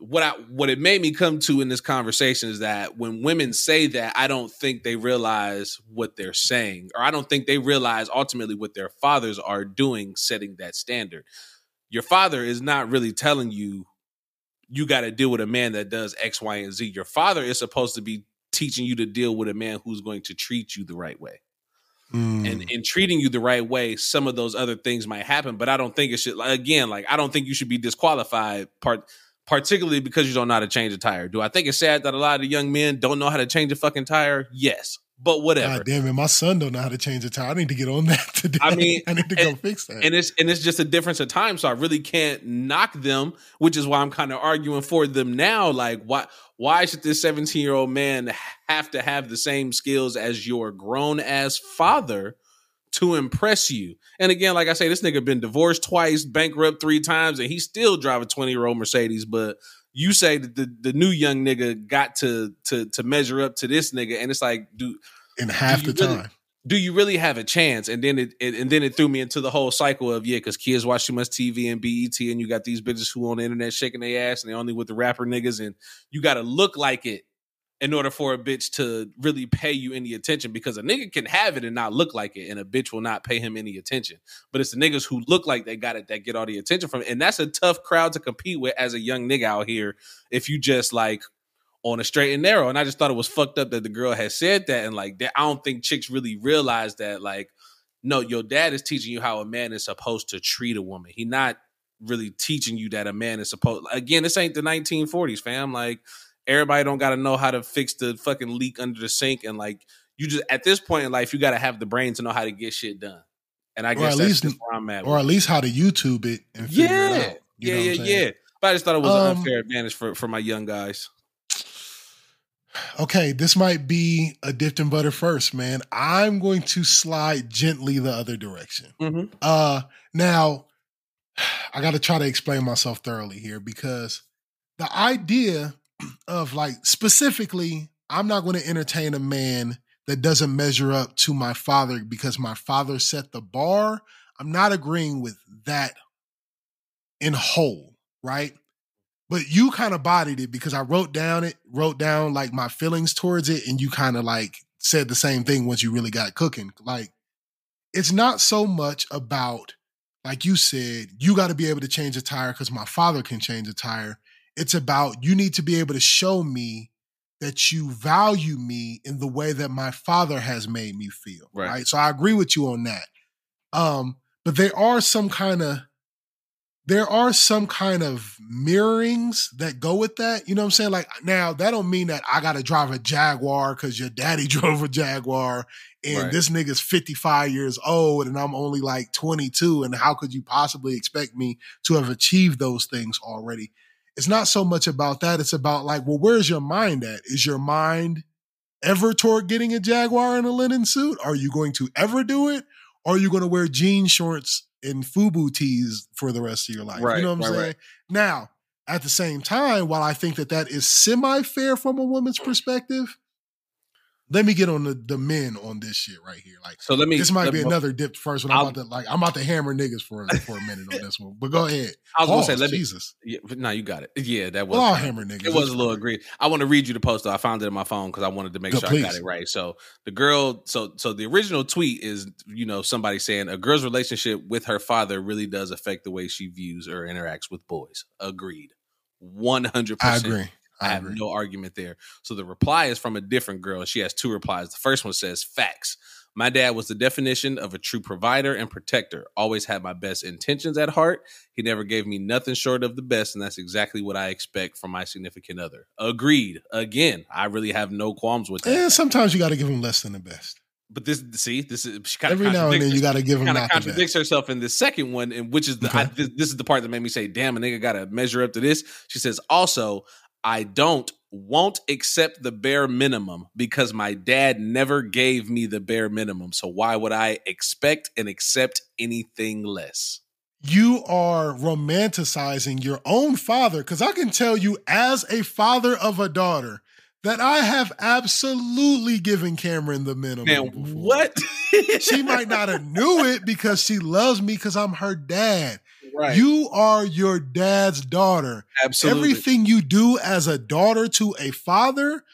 what I what it made me come to in this conversation is that when women say that, I don't think they realize what they're saying, or I don't think they realize ultimately what their fathers are doing, setting that standard. Your father is not really telling you you got to deal with a man that does X, Y, and Z. Your father is supposed to be teaching you to deal with a man who's going to treat you the right way Mm. and in treating you the right way, some of those other things might happen. But I don't think it should. Again, like I don't think you should be disqualified. Part particularly because you don't know how to change a tire. Do I think it's sad that a lot of young men don't know how to change a fucking tire? Yes, but whatever. God damn it, my son don't know how to change a tire. I need to get on that today. I mean, I need to go fix that. and it's and it's just a difference of time. So I really can't knock them, which is why I'm kind of arguing for them now. Like, why why should this 17 year old man have to have the same skills as your grown ass father to impress you. And again, like I say, this nigga been divorced twice, bankrupt three times, and he's still driving 20 year old Mercedes. But you say that the, the new young nigga got to to to measure up to this nigga, and it's like, do in half the really- time. do you really have a chance? And then it, it and then it threw me into the whole cycle of yeah, because kids watch too much TV and BET, and you got these bitches who on the internet shaking their ass, and they only with the rapper niggas, and you got to look like it in order for a bitch to really pay you any attention. Because a nigga can have it and not look like it, and a bitch will not pay him any attention. But it's the niggas who look like they got it that get all the attention from it, and that's a tough crowd to compete with as a young nigga out here. If you just like on a straight and narrow. And I just thought it was fucked up that the girl had said that. And like that, I don't think chicks really realize that, like, no, your dad is teaching you how a man is supposed to treat a woman. He not really teaching you that a man is supposed again, this ain't the 1940s, fam. Like everybody don't gotta know how to fix the fucking leak under the sink. And like you just at this point in life, you gotta have the brain to know how to get shit done. And I Or guess at that's least- where I'm at. Or at least how to YouTube it and figure yeah. it out. Yeah, yeah, yeah. But I just thought it was an Um, unfair advantage for, for my young guys. Okay, this might be a dipped in butter first, man. I'm going to slide gently the other direction. Mm-hmm. Uh now I got to try to explain myself thoroughly here because the idea of like specifically I'm not going to entertain a man that doesn't measure up to my father because my father set the bar. I'm not agreeing with that in whole, right? But you kind of bodied it because I wrote down it, wrote down like my feelings towards it, and you kind of like said the same thing once you really got cooking. Like, it's not so much about, like you said, you got to be able to change a tire because my father can change a tire. It's about you need to be able to show me that you value me in the way that my father has made me feel. Right. right? So I agree with you on that. Um, but there are some kind of there are some kind of mirrorings that go with that. You know what I'm saying? Like now, that don't mean that I gotta drive a Jaguar because your daddy drove a Jaguar and Right. this nigga's 55 years old and I'm only like 22. And how could you possibly expect me to have achieved those things already? It's not so much about that. It's about like, well, where's your mind at? Is your mind ever toward getting a Jaguar in a linen suit? Are you going to ever do it? Or are you going to wear jean shorts and FUBU tees for the rest of your life? Right, you know what I'm right, saying? right. Now, at the same time, while I think that that is semi fair from a woman's perspective, let me get on the, the men on this shit right here. Like, So let me. this might be me- another dip first one. I'm I'll- about to like, I'm about to hammer niggas for for a minute on this one. But go ahead. I was gonna say, let me. Jesus. Yeah, no, you got it. Yeah, that was. Well, I'll hammer niggas. It was a little fine. agreed. I want to read you the post though. I found it in my phone because I wanted to make Go, sure I got it right. So the girl, so so the original tweet is you know somebody saying a girl's relationship with her father really does affect the way she views or interacts with boys. Agreed, one hundred percent I agree. I I have no argument there. So the reply is from a different girl. She has two replies. The first one says, Facts. My dad was the definition of a true provider and protector. Always had my best intentions at heart. He never gave me nothing short of the best, and that's exactly what I expect from my significant other. Agreed. Again, I really have no qualms with that. And sometimes you got to give them less than the best. But this, see, this is she kind of Every now and then you got to give them kind of contradicts herself in the second one, and which is the I, this, this is the part that made me say, "Damn, a nigga got to measure up to this." She says, "Also, I don't won't accept the bare minimum because my dad never gave me the bare minimum. So why would I expect and accept anything less?" you are romanticizing your own father because I can tell you, as a father of a daughter, that I have absolutely given Cameron the minimum. Man, before. what? She might not have knew it because she loves me because I'm her dad. Right? You are your dad's daughter. absolutely Everything you do as a daughter to a father,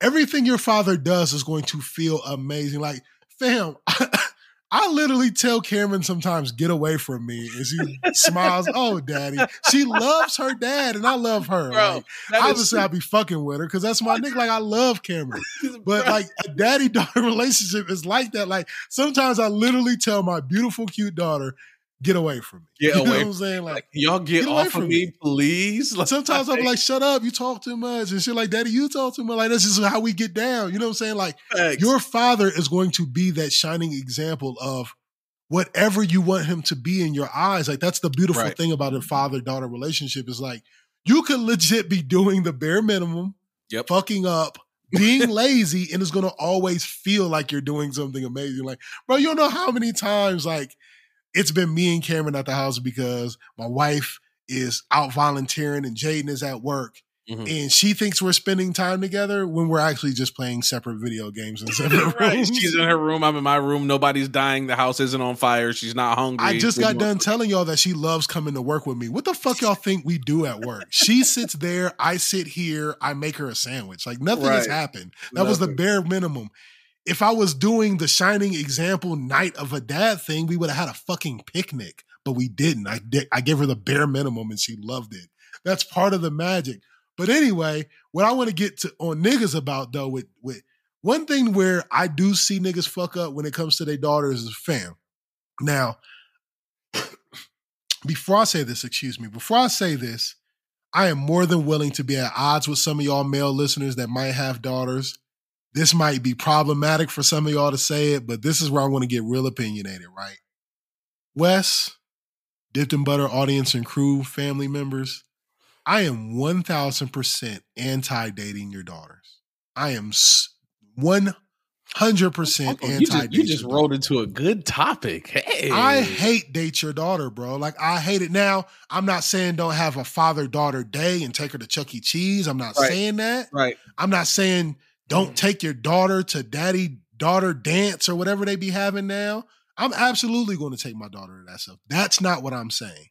everything your father does is going to feel amazing. Like, fam, I literally tell Cameron sometimes, get away from me. And she smiles, oh, daddy. She loves her dad, and I love her. bro. Like, obviously, I'll be fucking with her because that's my nigga. Like, I love Cameron. But like a daddy daughter relationship is like that. Like sometimes I literally tell my beautiful, cute daughter, get away from me. Get you know away what I'm saying? Like, Like, y'all get, get off of me, me. please. Like, sometimes I'm like, shut up, you talk too much. And she's like, Daddy, you talk too much. Like, that's just how we get down. You know what I'm saying? Like, facts. your father is going to be that shining example of whatever you want him to be in your eyes. Like, that's the beautiful Right. thing about a father daughter relationship is like, you could legit be doing the bare minimum, Yep. fucking up, being lazy and it's gonna always feel like you're doing something amazing. Like, bro, you don't know how many times like it's been me and Cameron at the house because my wife is out volunteering and Jaden is at work. Mhm. And she thinks we're spending time together when we're actually just playing separate video games in separate right. rooms. She's in her room. I'm in my room. Nobody's dying. The house isn't on fire. She's not hungry. I just got done telling y'all that she loves coming to work with me. What the fuck y'all think we do at work? She sits there, I sit here, I make her a sandwich. Like nothing has happened. That was the bare minimum. If I was doing the shining example night of a dad thing, we would have had a fucking picnic, but we didn't. I did, I gave her the bare minimum and she loved it. That's part of the magic. But anyway, what I want to get to on niggas about though, with with one thing where I do see niggas fuck up when it comes to their daughters is fam. Now, before I say this, excuse me, before I say this, I am more than willing to be at odds with some of y'all male listeners that might have daughters. This might be problematic for some of y'all to say it, but this is where I want to get real opinionated, right? Wes, Dipped in Butter audience and crew, family members, I am 1000% anti dating your daughters. I am 100% Uncle, anti you just, you just rolled into a good topic. Hey, I hate date your daughter, bro. Like I hate it. Now, I'm not saying don't have a father daughter day and take her to Chuck E. Cheese. I'm not Right. saying that. right. I'm not saying don't mm. take your daughter to daddy daughter dance or whatever they be having now. I'm absolutely going to take my daughter to that stuff. That's not what I'm saying.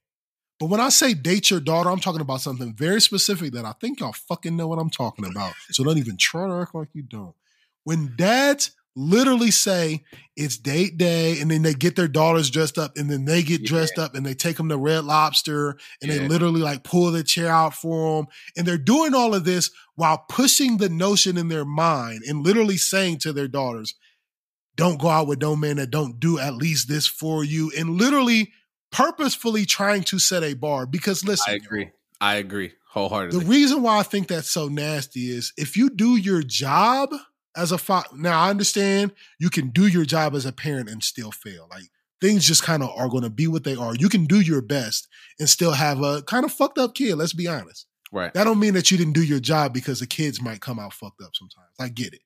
But when I say date your daughter, I'm talking about something very specific that I think y'all fucking know what I'm talking about. So don't even try to act like you don't. When dads literally say it's date day and then they get their daughters dressed up and then they get dressed up and they take them to Red Lobster and they literally like pull the chair out for them and they're doing all of this while pushing the notion in their mind and literally saying to their daughters, don't go out with no man that don't do at least this for you and literally purposefully trying to set a bar because listen I agree. I agree wholeheartedly. the reason why I think that's so nasty is if you do your job as a father. Now I understand you can do your job as a parent and still fail. Like things just kind of are going to be what they are. You can do your best and still have a kind of fucked up kid. Let's be honest. right. That don't mean that you didn't do your job because the kids might come out fucked up sometimes. I get it.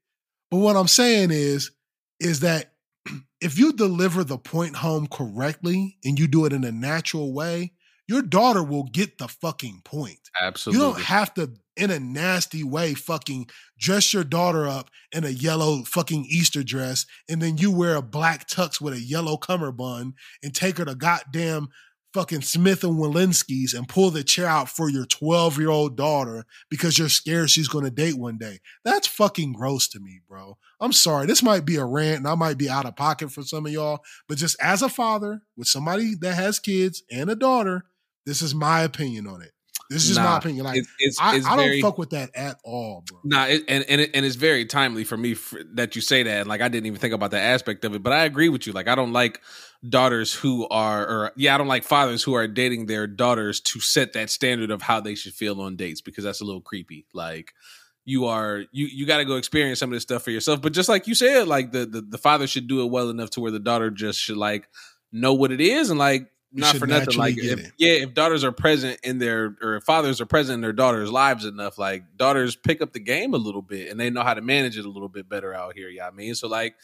But what I'm saying is, is that if you deliver the point home correctly and you do it in a natural way, your daughter will get the fucking point. Absolutely. You don't have to, in a nasty way, fucking dress your daughter up in a yellow fucking Easter dress, and then you wear a black tux with a yellow cummerbund and take her to goddamn fucking Smith and Wollensky's and pull the chair out for your 12 year old daughter because you're scared she's gonna date one day. That's fucking gross to me, bro. I'm sorry. This might be a rant and I might be out of pocket for some of y'all, but just as a father with somebody that has kids and a daughter, this is my opinion on it. This is just my opinion. Like, it's, it's, I, it's I don't very, fuck with that at all, bro. Nah, it, and and it, and it's very timely for me for, that you say that. Like I didn't even think about that aspect of it, but I agree with you. Like I don't like daughters who are, or yeah, I don't like fathers who are dating their daughters to set that standard of how they should feel on dates because that's a little creepy. Like you are, you you got to go experience some of this stuff for yourself. But just like you said, like the, the the father should do it well enough to where the daughter just should like know what it is and like not for nothing. Like, if, yeah, if daughters are present in their or if fathers are present in their daughters' lives enough, like daughters pick up the game a little bit and they know how to manage it a little bit better out here. Yeah, I mean, so like,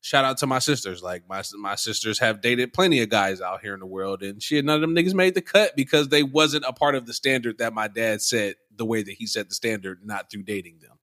shout out to my sisters. Like my my sisters have dated plenty of guys out here in the world, and shit, none of them niggas made the cut because they wasn't a part of the standard that my dad set the way that he set the standard, not through dating them.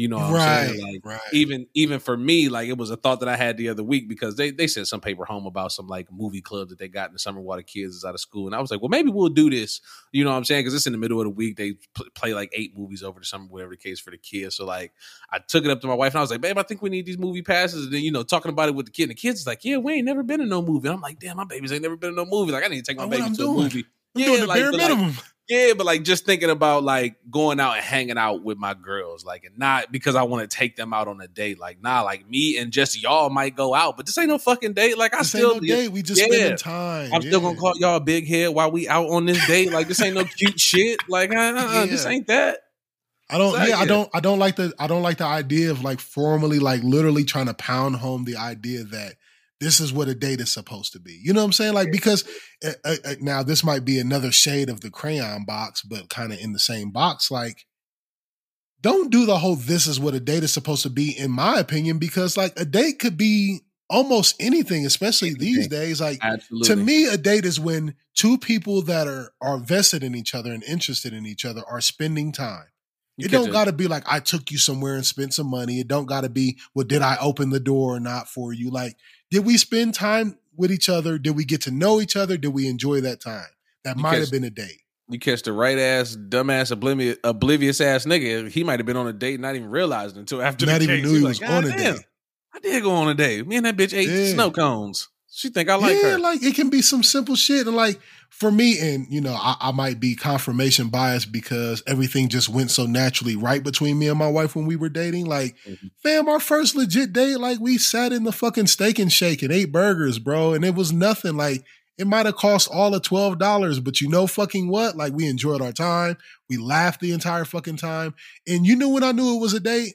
You know what I'm right, saying? Like, right. even even for me, like it was a thought that I had the other week because they they sent some paper home about some like movie club that they got in the summer while the kids is out of school, and I was like, well, maybe we'll do this. You know what I'm saying? Because it's in the middle of the week. They pl- play like eight movies over the summer, whatever the case for the kids. So like, I took it up to my wife and I was like, babe, I think we need these movie passes. And then you know, talking about it with the kid, and the kids is like, yeah, we ain't never been in no movie. And I'm like, damn, my babies ain't never been in no movie. Like I need to take my baby to a movie. I'm doing the like, bare but, like, minimum. Yeah, but like just thinking about like going out and hanging out with my girls, like and not because I want to take them out on a date. Like, nah, like me and just y'all might go out, but this ain't no fucking date. Like I This still ain't no date. We just yeah. spending time. I'm still gonna call y'all big head while we out on this date. Like this ain't no cute shit. Like uh, uh, this Yeah. ain't that. I don't. Yeah, I don't. I don't like the. I don't like the idea of like formally, like literally trying to pound home the idea that this is what a date is supposed to be. You know what I'm saying? Like because uh, uh, now this might be another shade of the crayon box, but kind of in the same box. Like don't do the whole this is what a date is supposed to be, in my opinion, because like a date could be almost anything, especially these days. Like Absolutely. to me, a date is when two people that are are vested in each other and interested in each other are spending time. You it don't got to be like I took you somewhere and spent some money. It don't got to be well, did I open the door or not for you? Like, did we spend time with each other? Did we get to know each other? Did we enjoy that time? That might have been a date. you catch the right ass, dumbass, oblivious, oblivious ass nigga. He might have been on a date, not even realized it until after. Not even case. knew he like, was on a damn, date." I did go on a date. Me and that bitch ate Yeah. snow cones. She think I like yeah, her. like it can be some simple shit. And like for me, and you know, I, I might be confirmation biased because everything just went so naturally right between me and my wife when we were dating. Like, Mhm. fam, our first legit date, like we sat in the fucking steak and shake and ate burgers, bro. And it was nothing. Like it might have cost all of twelve dollars, but you know fucking what? Like we enjoyed our time. We laughed the entire fucking time. And you knew when I knew it was a date?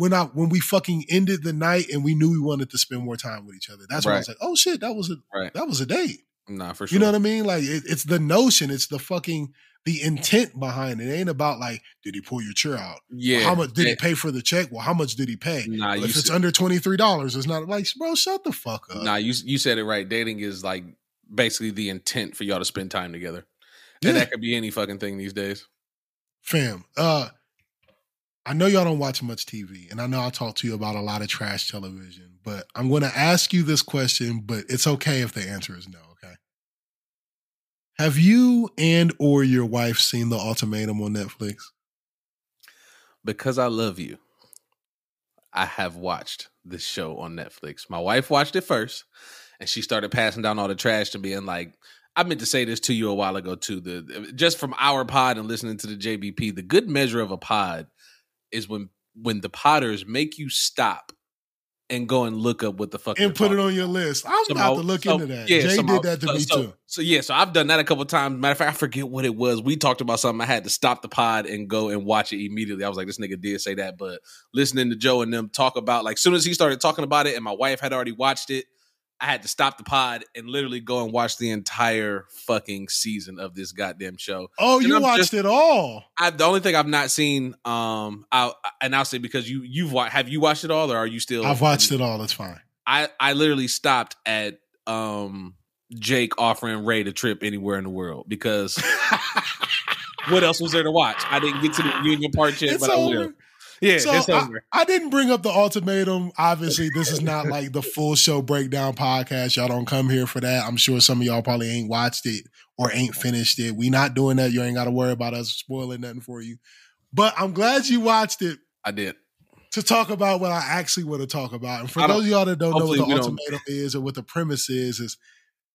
When I when we fucking ended the night and we knew we wanted to spend more time with each other. That's when I Right. was like, oh shit, that was a right. that was a date. Nah, for sure. You know what I mean? Like it, it's the notion, it's the fucking the intent behind it. It ain't about like, did he pull your chair out? Well, yeah. how much did he pay for the check? Well, how much did he pay? Nah, Well, if it's said- under twenty three dollars, it's not like, bro, shut the fuck up. Nah, you you said it right. Dating is like basically the intent for y'all to spend time together, Yeah. and that could be any fucking thing these days. Fam, uh, I know y'all don't watch much TV, and I know I talk to you about a lot of trash television, but I'm going to ask you this question, but it's okay if the answer is no. Okay. Have you and or your wife seen the ultimatum on Netflix? Because I love you, I have watched this show on Netflix. My wife watched it first, and she started passing down all the trash to me. And like, I meant to say this to you a while ago too. The just from our pod and listening to the JBP, the good measure of a pod is when when the Potters make you stop and go and look up what the fuck And put it on your list. I'm So about to look so- into that. yeah, Jay so my- did that to so- me so- too. So yeah, so I've done that a couple times. Matter of fact, I forget what it was. We talked about something. I had to stop the pod and go and watch it immediately. I was like, this nigga did say that. But listening to Joe and them talk about like soon as he started talking about it, and my wife had already watched it, I had to stop the pod and literally go and watch the entire fucking season of this goddamn show. Oh, And you I'm watched just- it all. I the only thing I've not seen, um, I and I'll say because you you've watched, have you watched it all, or are you still? I've watched it all. That's fine. I I literally stopped at um Jake offering Rae to trip anywhere in the world because what else was there to watch? I didn't get to the reunion part yet, it's but I over. will. Yeah, So it's I, over. I didn't bring up the ultimatum. Obviously, this is not like the full show breakdown podcast. Y'all don't come here for that. I'm sure some of y'all probably ain't watched it or ain't finished it. We not doing that. You ain't got to worry about us spoiling nothing for you. But I'm glad you watched it I did. to talk about what I actually want to talk about. And for those of y'all that don't know what the we don't- ultimatum is or what the premise is, is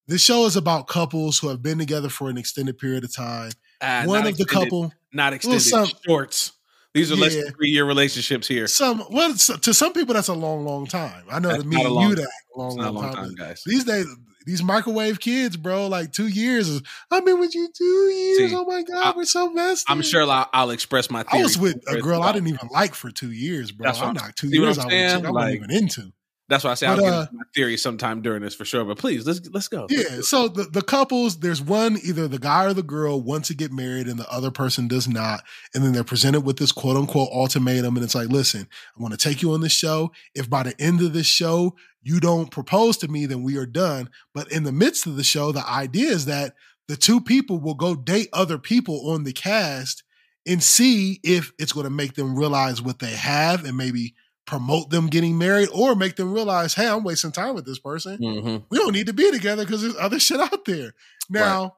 this show is about couples who have been together for an extended period of time. Uh, One not of the couple, not extended some- shorts. These are less than three year relationships here. some well, to some people that's a long, long time. I know That's to me and you that long, It's not a long, long time. guys. These days, these microwave kids, bro, like two years is. I've been with you two years. See, oh my god, I- we're so vested. I'm sure I'll, I'll express my I was with a girl I didn't even like for two years, bro. That's I'm I'm- not two years. I'm I was a chick saying? I wasn't Like, even into. That's why I say I'll But, get uh, into my theory sometime during this for sure. But please, let's let's go. Yeah. So the, the couples, there's one, either the guy or the girl wants to get married and the other person does not. And then they're presented with this quote unquote ultimatum. And it's like, listen, I want to take you on this show. If by the end of this show, you don't propose to me, then we are done. But in the midst of the show, the idea is that the two people will go date other people on the cast and see if it's going to make them realize what they have and maybe promote them getting married or make them realize, hey, I'm wasting time with this person hmm we don't need to be together because there's other shit out there. Now,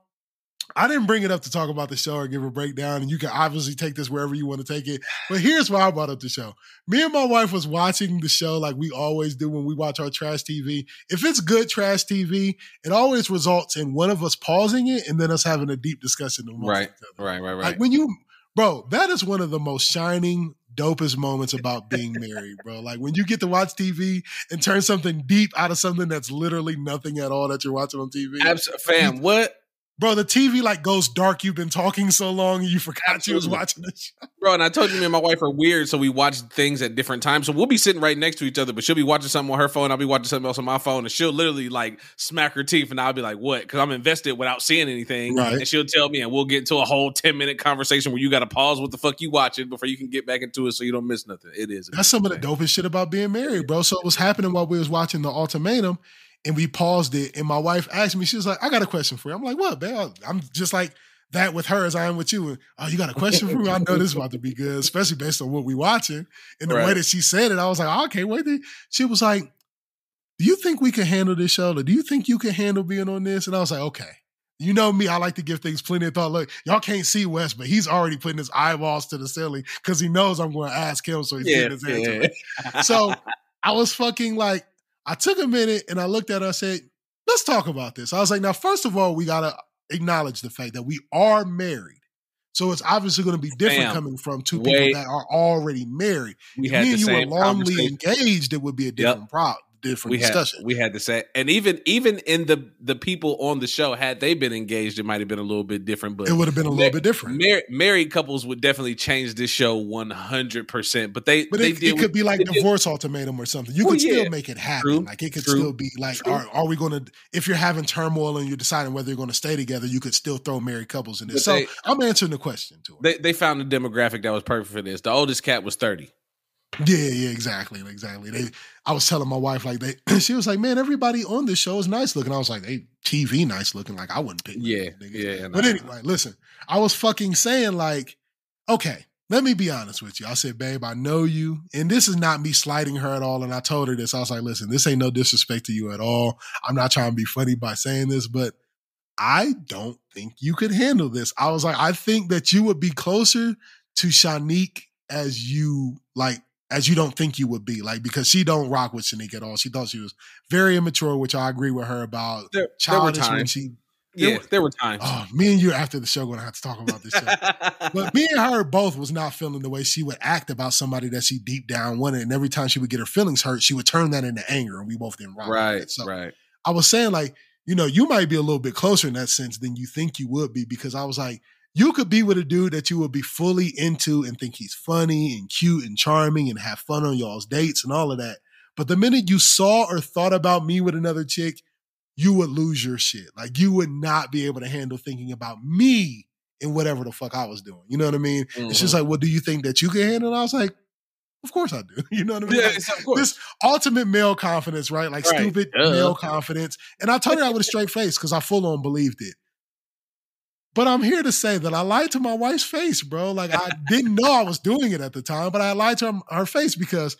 I didn't bring it up to talk about the show or give a breakdown, and you can obviously take this wherever you want to take it. But here's why I brought up the show. Me and my wife was watching the show like we always do when we watch our trash TV. If it's good trash TV, it always results in one of us pausing it and then us having a deep discussion amongst Right, each other. Right, right, right. Like when you, bro, that is one of the most shining, dopest moments about being married, bro. Like when you get to watch TV and turn something deep out of something that's literally nothing at all that you're watching on TV. Abs- fam, what Bro, the TV like goes dark. You've been talking so long, and you forgot you was watching the show. Bro, and I told you me and my wife are weird, so we watch things at different times. So we'll be sitting right next to each other, but she'll be watching something on her phone, I'll be watching something else on my phone, and she'll literally like smack her teeth, and I'll be like, "What?" Because I'm invested without seeing anything, Right. and she'll tell me, and we'll get into a whole ten minute conversation where you got to pause what the fuck you watching before you can get back into it, so you don't miss nothing. It is. That's some of the dopest shit about being married, bro. So it was happening while we was watching the ultimatum, and we paused it. And my wife asked me, she was like, "I got a question for you." I'm like, "What, babe?" I'm just like that with her as I am with you. And, oh, you got a question for me? I know this is about to be good, especially based on what we watching and the way that she said it. I was like, oh, "Okay, wait." to-" She was like, "Do you think we can handle this show? Or do you think you can handle being on this?" And I was like, "Okay." You know me, I like to give things plenty of thought. Look, y'all can't see Wes, but he's already putting his eyeballs to the ceiling because he knows I'm going to ask him, so he's yeah, getting his answer. yeah. So I was fucking like, I took a minute and I looked at her. I said, let's talk about this. I was like, now, first of all, we got to acknowledge the fact that we are married. So it's obviously going to be different Fam, coming from two wait. people that are already married. we If had me and you were longly engaged, it would be a different problem, different we had we had to say, and even even in the the people on the show, had they been engaged, it might have been a little bit different. But it would have been a little bit different. Mar- married couples would definitely change this show one hundred percent. But they But they it, it could be like they did- divorce ultimatum or something. You Well, could still yeah. make it happen. True, Like it could true, still be like, true. are, are we going to? If you're having turmoil and you're deciding whether you're going to stay together, you could still throw married couples in this. But So they- I'm answering the question to her. they they found a demographic that was perfect for this. The oldest cat was thirty. Yeah, yeah, exactly, exactly. They, I was telling my wife like they, she was like, "Man, everybody on this show is nice looking." I was like, "They TV nice looking." Like I wouldn't pick. Yeah, niggas. yeah. But nah. anyway, listen, I was fucking saying like, okay, let me be honest with you. I said, babe, I know you, and this is not me slighting her at all. And I told her this. I was like, listen, this ain't no disrespect to you at all. I'm not trying to be funny by saying this, but I don't think you could handle this. I was like, I think that you would be closer to Shanique as you like as you don't think you would be like because she don't rock with Shanique at all. She thought she was very immature, which I agree with her about. There, there were Childish when times. she. Yeah, there were times. Oh, me and you after the show gonna have to talk about this show. But me and her both was not feeling the way she would act about somebody that she deep down wanted. And every time she would get her feelings hurt, she would turn that into anger. And we both didn't rock. with right, it. So right. I was saying, like, you know, you might be a little bit closer in that sense than you think you would be, because I was like, you could be with a dude that you would be fully into and think he's funny and cute and charming and have fun on y'all's dates and all of that. But the minute you saw or thought about me with another chick, you would lose your shit. Like you would not be able to handle thinking about me and whatever the fuck I was doing. You know what I mean? It's just mm-hmm. like, well, do you think that you can handle? I was like, of course I do. You know what I mean? yeah, Like, of course. this ultimate male confidence, right? Like Right. stupid Duh. male confidence. And I told her that with a straight face because I full on believed it. But I'm here to say that I lied to my wife's face, bro. Like I didn't know I was doing it at the time, but I lied to her, her face because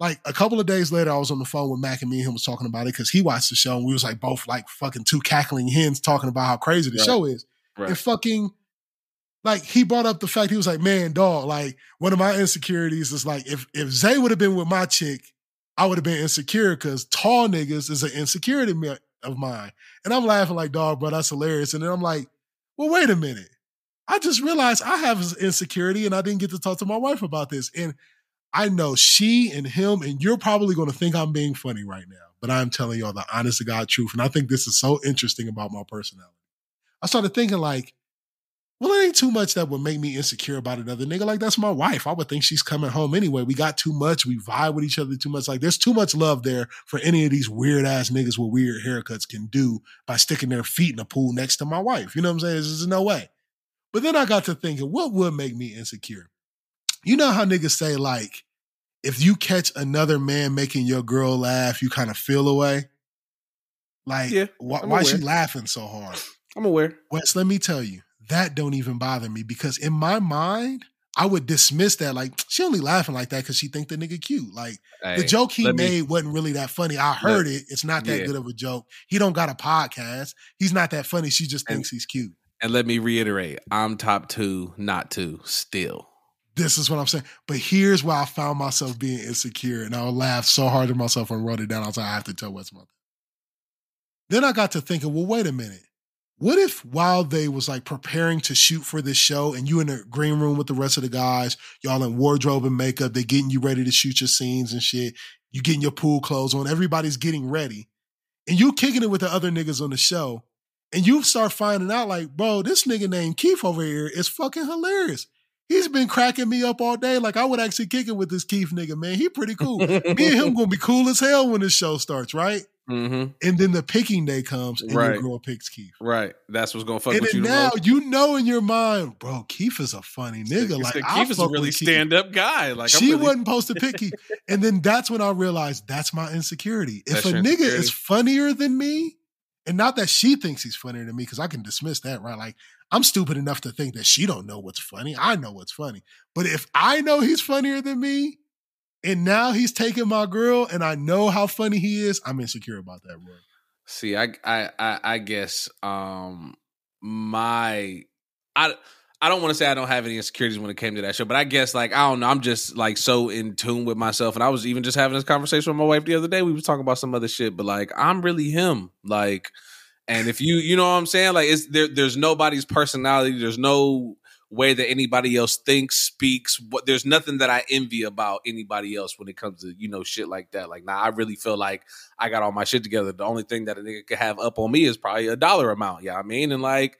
like a couple of days later, I was on the phone with Mac and me and him was talking about it because he watched the show and we was like both like fucking two cackling hens talking about how crazy the Right. show is. Right. And fucking like he brought up the fact he was like, man, dog, like one of my insecurities is like if if Zay would have been with my chick, I would have been insecure because tall niggas is an insecurity of mine. And I'm laughing like, dog, bro, that's hilarious. And then I'm like, well, wait a minute. I just realized I have insecurity and I didn't get to talk to my wife about this. And I know she and him, and you're probably going to think I'm being funny right now, but I'm telling y'all the honest to God truth. And I think this is so interesting about my personality. I started thinking, like, well, it ain't too much that would make me insecure about another nigga. Like, that's my wife. I would think she's coming home anyway. We got too much. We vibe with each other too much. Like, there's too much love there for any of these weird ass niggas with weird haircuts can do by sticking their feet in a pool next to my wife. You know what I'm saying? There's no way. But then I got to thinking, what would make me insecure? You know how niggas say, like, if you catch another man making your girl laugh, you kind of feel away? Like, Yeah, why, I'm she laughing so hard? I'm aware. Wes, let me tell you, that don't even bother me because in my mind, I would dismiss that. Like, she only laughing like that because she think the nigga cute. Like, the joke he let me- made wasn't really that funny. I heard it. It's not that Yeah. good of a joke. He don't got a podcast. He's not that funny. She just And- thinks he's cute. And let me reiterate, I'm top two, not two, still. This is what I'm saying. But here's where I found myself being insecure, and I would laugh so hard at myself and wrote it down. I was like, I have to tell Wes about that. Then I got to thinking, well, wait a minute. What if while they was like preparing to shoot for this show and you in the green room with the rest of the guys, y'all in wardrobe and makeup, they getting you ready to shoot your scenes and shit, you getting your pool clothes on, everybody's getting ready, and you kicking it with the other niggas on the show, And you start finding out, like, bro, this nigga named Keith over here is fucking hilarious. He's been cracking me up all day. Like, I would actually kick it with this Keith nigga, man. He pretty cool. me and him gonna be cool as hell when this show starts, right? Mm-hmm. And then the picking day comes and Right. your girl picks Keith. Right. That's what's gonna fuck and with you. now most. you know in your mind, bro, Keith is a funny nigga. Like, like, Keith is a really stand up guy. Like she really, wasn't supposed to pick Keith. And then that's when I realized that's my insecurity. If That's a nigga is funnier than me, and not that she thinks he's funnier than me, because I can dismiss that, right? Like I'm stupid enough to think that she don't know what's funny. I know what's funny. But if I know he's funnier than me, and now he's taking my girl, and I know how funny he is, I'm insecure about that, bro. See, I, I, I, I guess, um, my, I, I don't want to say I don't have any insecurities when it came to that show, but I guess like I don't know, I'm just like so in tune with myself, and I was even just having this conversation with my wife the other day. We was talking about some other shit, but like I'm really him, like, and if you, you know what I'm saying, like it's there. There's nobody's personality. There's no way that anybody else thinks, speaks. What there's nothing that I envy about anybody else when it comes to you know shit like that. Like now, I really feel like I got all my shit together. The only thing that a nigga could have up on me is probably a dollar amount. Yeah, I mean, and like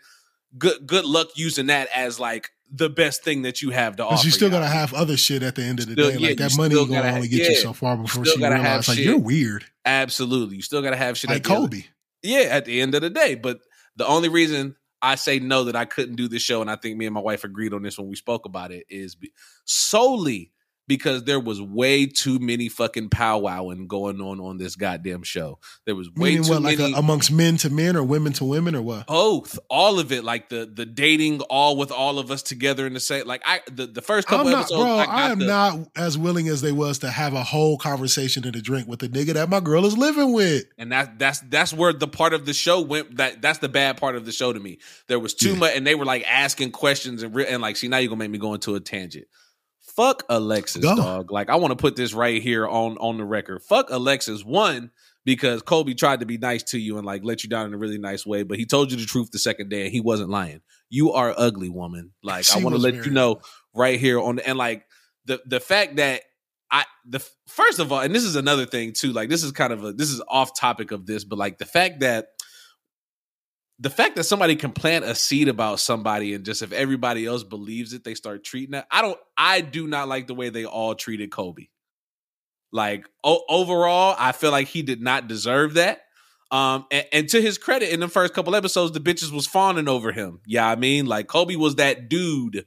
good good luck using that as like the best thing that you have to offer. Because you still yeah. gotta have other shit at the end of the Still- day. yeah, like that you money gonna only get you so far before gotta realizes like shit. you're weird. absolutely. You still gotta have shit Like at the end Colby. Yeah, at the end of the day. But the only reason I say no that I couldn't do this show, and I think me and my wife agreed on this when we spoke about it, is solely because there was way too many fucking powwowing going on on this goddamn show. There was way Meaning too what, like a, amongst men to men or women to women or what? both, all of it, like the the dating, all with all of us together in the same. Like I, the, the first couple I'm not, episodes, bro. I, got I am the, not as willing as they was to have a whole conversation and a drink with the nigga that my girl is living with. and that that's that's where the part of the show went. That that's the bad part of the show to me. There was too Yeah. much, and they were like asking questions and re- and like, see, now you're gonna make me go into a tangent. Fuck Alexis, Go. dog. Like I want to put this right here on on the record. Fuck Alexis. One because Colby tried to be nice to you and like let you down in a really nice way, but he told you the truth the second day and he wasn't lying. You are ugly, woman. Like I want to let very you know right here on the, and like the the fact that I the first of all, and this is another thing too. Like this is kind of a this is off topic of this, but like the fact that the fact that somebody can plant a seed about somebody and just if everybody else believes it, they start treating it. I don't. I do not like the way they all treated Colby. Like o- overall, I feel like he did not deserve that. Um, and, and to his credit, in the first couple episodes, the bitches was fawning over him. Yeah, I mean, like Colby was that dude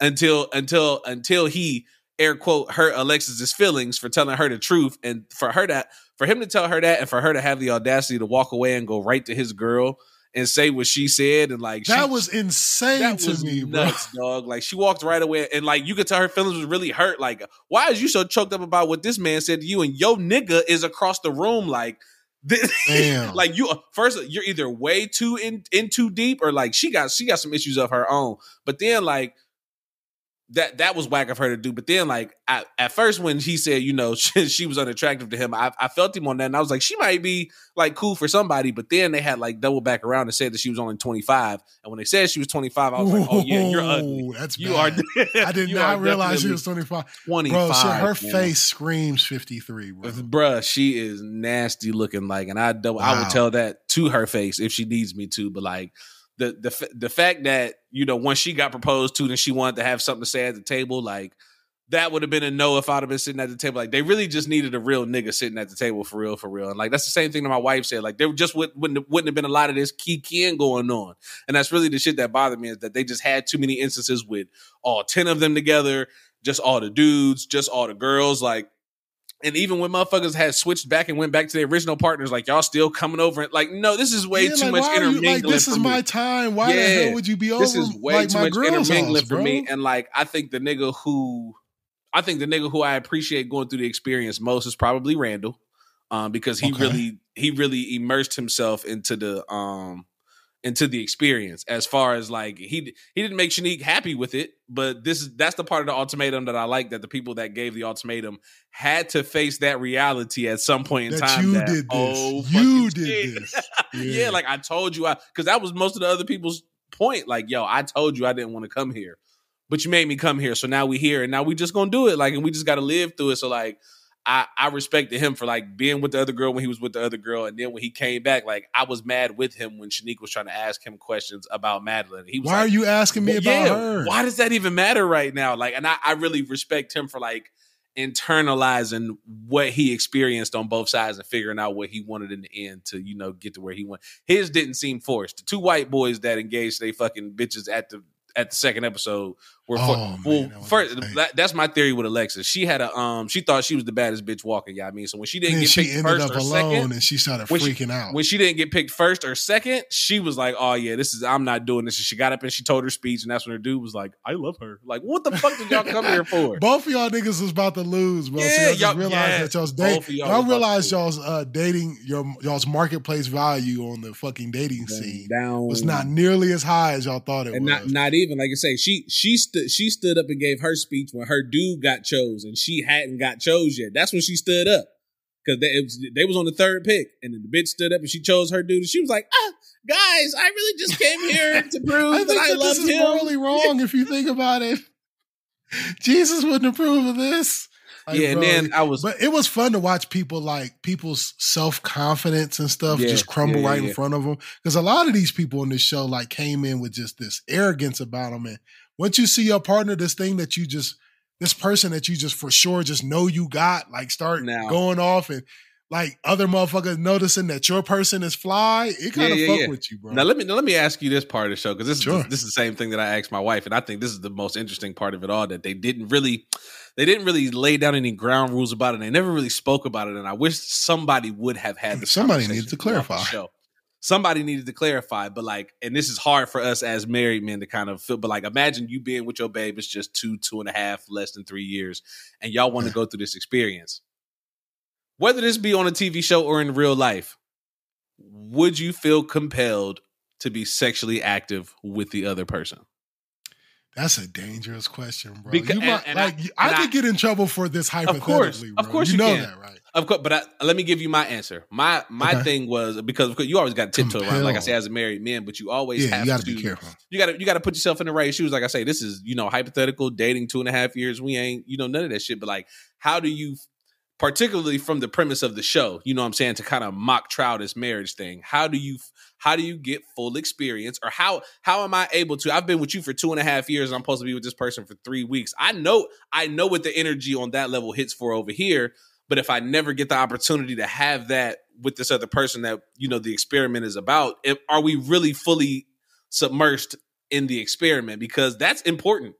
until until until he air quote hurt Alexis's feelings for telling her the truth, and for her that for him to tell her that, and for her to have the audacity to walk away and go right to his girl and say what she said, and like That she, was insane that to was me, bro. dog. Like she walked right away, and like you could tell her feelings was really hurt. Like, why is you so choked up about what this man said to you, and yo nigga is across the room, like. This, Damn. like you first you're either way too in, in too deep or like she got she got some issues of her own but then like that that was whack of her to do but then like at, at first when he said you know she, she was unattractive to him I, I felt him on that and i was like she might be like cool for somebody but then they had like double back around and said that she was only 25 and when they said she was 25 i was like oh yeah you're ugly That's you bad. are I did not realize she was 25. 25 Bro, shit, her man. face screams 53, bro. Bruh, she is nasty looking like, and I don't. I would tell that to her face if she needs me to. But like the the the fact that you know once she got proposed to, then she wanted to have something to say at the table, like that would have been a no if I'd have been sitting at the table. Like they really just needed a real nigga sitting at the table for real, for real. And like that's the same thing that my wife said. Like there just would, wouldn't wouldn't have been a lot of this key keying going on, and that's really the shit that bothered me is that they just had too many instances with all ten of them together, just all the dudes, just all the girls, like. And even when motherfuckers had switched back and went back to their original partners, like y'all still coming over and like, no, this is way Yeah, too like, much why are you- intermingling. Like, this is me. my time. Why the hell would you be over This is way like too much intermingling house, for me. And like, I think the nigga who, I think the nigga who I appreciate going through the experience most is probably Randall, um, because he Okay. really, he really immersed himself into the, um, into the experience. As far as like he he didn't make Shanique happy with it, but this is that's the part of the ultimatum that I like that the people that gave the ultimatum had to face that reality at some point in that time. you that, did oh, this. oh, you did shit. this. yeah. like I told you, I because that was most of the other people's point. Like, yo, I told you I didn't want to come here, but you made me come here, so now we here, and now we just gonna do it. Like, and we just got to live through it. So, like, I, I respected him for like being with the other girl when he was with the other girl, and then when he came back, like I was mad with him when Shanique was trying to ask him questions about Madlyn. He was Why like, are you asking me well, about yeah, her? Why does that even matter right now? Like, and I, I really respect him for like internalizing what he experienced on both sides and figuring out what he wanted in the end to, you know, get to where he went. His didn't seem forced. The two white boys that engaged they fucking bitches at the at the second episode were for, Oh, man, well that first insane. that, that's my theory with Alexis. She had a um she thought she was the baddest bitch walking, yeah. I mean, so when she didn't get she picked ended first up or alone second, and she started when she- freaking out. when she didn't get picked first or second, she was like, "Oh yeah, this is I'm not doing this." And she got up and she told her speech, and that's when her dude was like, "I love her." Like, what the fuck did y'all come here for? Both of y'all niggas was about to lose, bro. Yeah, so y'all y'all- realized yes, that y'all's dating. y'all Y'all, was about to realized y'all's uh, dating your y'all's marketplace value on the fucking dating scene down was not nearly as high as y'all thought it and was. not not even like I say, she she stood she stood up and gave her speech when her dude got chose and she hadn't got chose yet. That's when she stood up because they it was, they was on the third pick and then the bitch stood up and she chose her dude and she was like, ah, guys, I really just came here to prove I that think I that love this is him. morally wrong if you think about it. Jesus wouldn't approve of this. Like, yeah, and then I was But it was fun to watch people like people's self confidence and stuff Yeah, just crumble yeah, right yeah, in front of them. Because a lot of these people in this show like came in with just this arrogance about them. And once you see your partner, this thing that you just, this person that you just for sure just know you got, like start Now- going off and like other motherfuckers noticing that your person is fly, it kind of Yeah, yeah, fuck yeah. with you, bro. Now let me now let me ask you this part of the show because this Sure. is this is the same thing that I asked my wife, and I think this is the most interesting part of it all that they didn't really they didn't really lay down any ground rules about it. They never really spoke about it, and I wish somebody would have had hmm, this. Somebody needed to clarify. Show. Somebody needed to clarify, but like, and this is hard for us as married men to kind of feel. But like, imagine you being with your babe; it's just two, two and a half, less than three years, and y'all want to go through this experience. Whether this be on a TV show or in real life, would you feel compelled to be sexually active with the other person? That's a dangerous question, bro. Because- you and- might, and I- like, I, and could I- get in trouble for this hypothetically. course, bro. of course you you know can. that, right? Of course, but I, let me give you my answer. My my Okay. thing was because, because you always got tiptoe around, like I say, as a married man, but you always Yeah, have you got to be careful. You got to you got to put yourself in the right shoes. Like I say, this is you know hypothetical dating two and a half years. We ain't you know none of that shit. But like, how do you, particularly from the premise of the show, you know what I'm saying, to kind of mock trial this marriage thing? How do you how do you get full experience, or how how am I able to? I've been with you for two and a half years. And I'm supposed to be with this person for three weeks. I know I know what the energy on that level hits for over here. But if I never get the opportunity to have that with this other person that you know the experiment is about, if, are we really fully submersed in the experiment? Because that's important.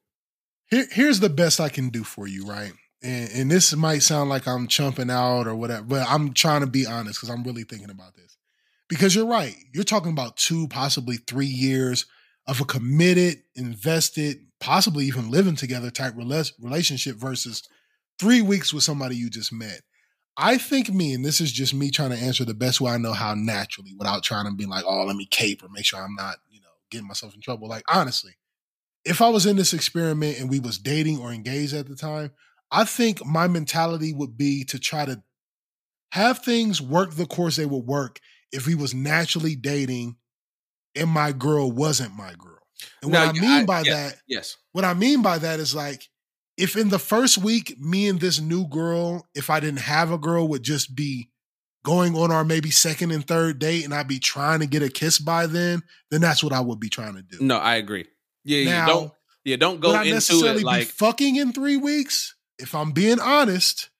Here, here's the best I can do for you, right? And, and this might sound like I'm chumping out or whatever, but I'm trying to be honest because I'm really thinking about this. Because you're right. You're talking about two, possibly three years of a committed, invested, possibly even living together type relationship versus three weeks with somebody you just met. I think me, and this is just me trying to answer the best way I know how naturally without trying to be like, oh, let me cape or make sure I'm not, you know, getting myself in trouble. Like, honestly, if I was in this experiment and we was dating or engaged at the time, I think my mentality would be to try to have things work the course they would work if he was naturally dating and my girl wasn't my girl. And what Now, I mean by yes, that, yes, what I mean by that is like if in the first week, me and this new girl, if I didn't have a girl, would just be going on our maybe second and third date and I'd be trying to get a kiss by then, then that's what I would be trying to do. no, I agree. Yeah, yeah, now, don't yeah, don't go would I into necessarily it like be fucking in three weeks? If I'm being honest,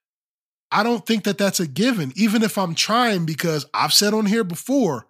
I don't think that that's a given, even if I'm trying, because I've said on here before,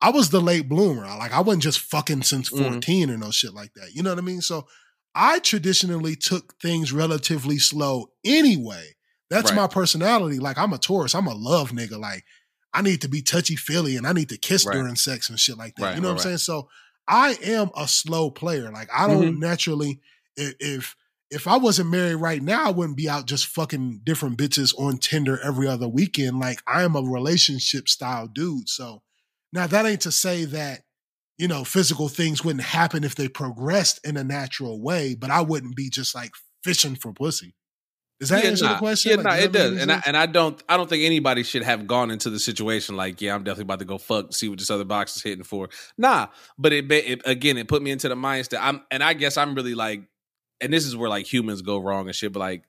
I was the late bloomer. I- Like I wasn't just fucking since Mhm. 14 or no shit like that. You know what I mean? So I traditionally took things relatively slow anyway. That's Right. my personality. Like I'm a Taurus. I'm a love nigga. Like I need to be touchy feely and I need to kiss Right. during sex and shit like that. Right, you know what I'm saying? So I am a slow player. Like I don't Mm-hmm. naturally i- if if I wasn't married right now, I wouldn't be out just fucking different bitches on Tinder every other weekend. Like I am a relationship style dude. So now that ain't to say that, you know, physical things wouldn't happen if they progressed in a natural way, but I wouldn't be just like fishing for pussy. Does that yeah, answer nah. the question? Yeah, Like, no, does it does. And I, and I don't I don't think anybody should have gone into the situation like, yeah, I'm definitely about to go fuck, see what this other box is hitting for. Nah, but it, it again, it put me into the mindset. I'm and I guess I'm really like, and this is where like humans go wrong and shit. But like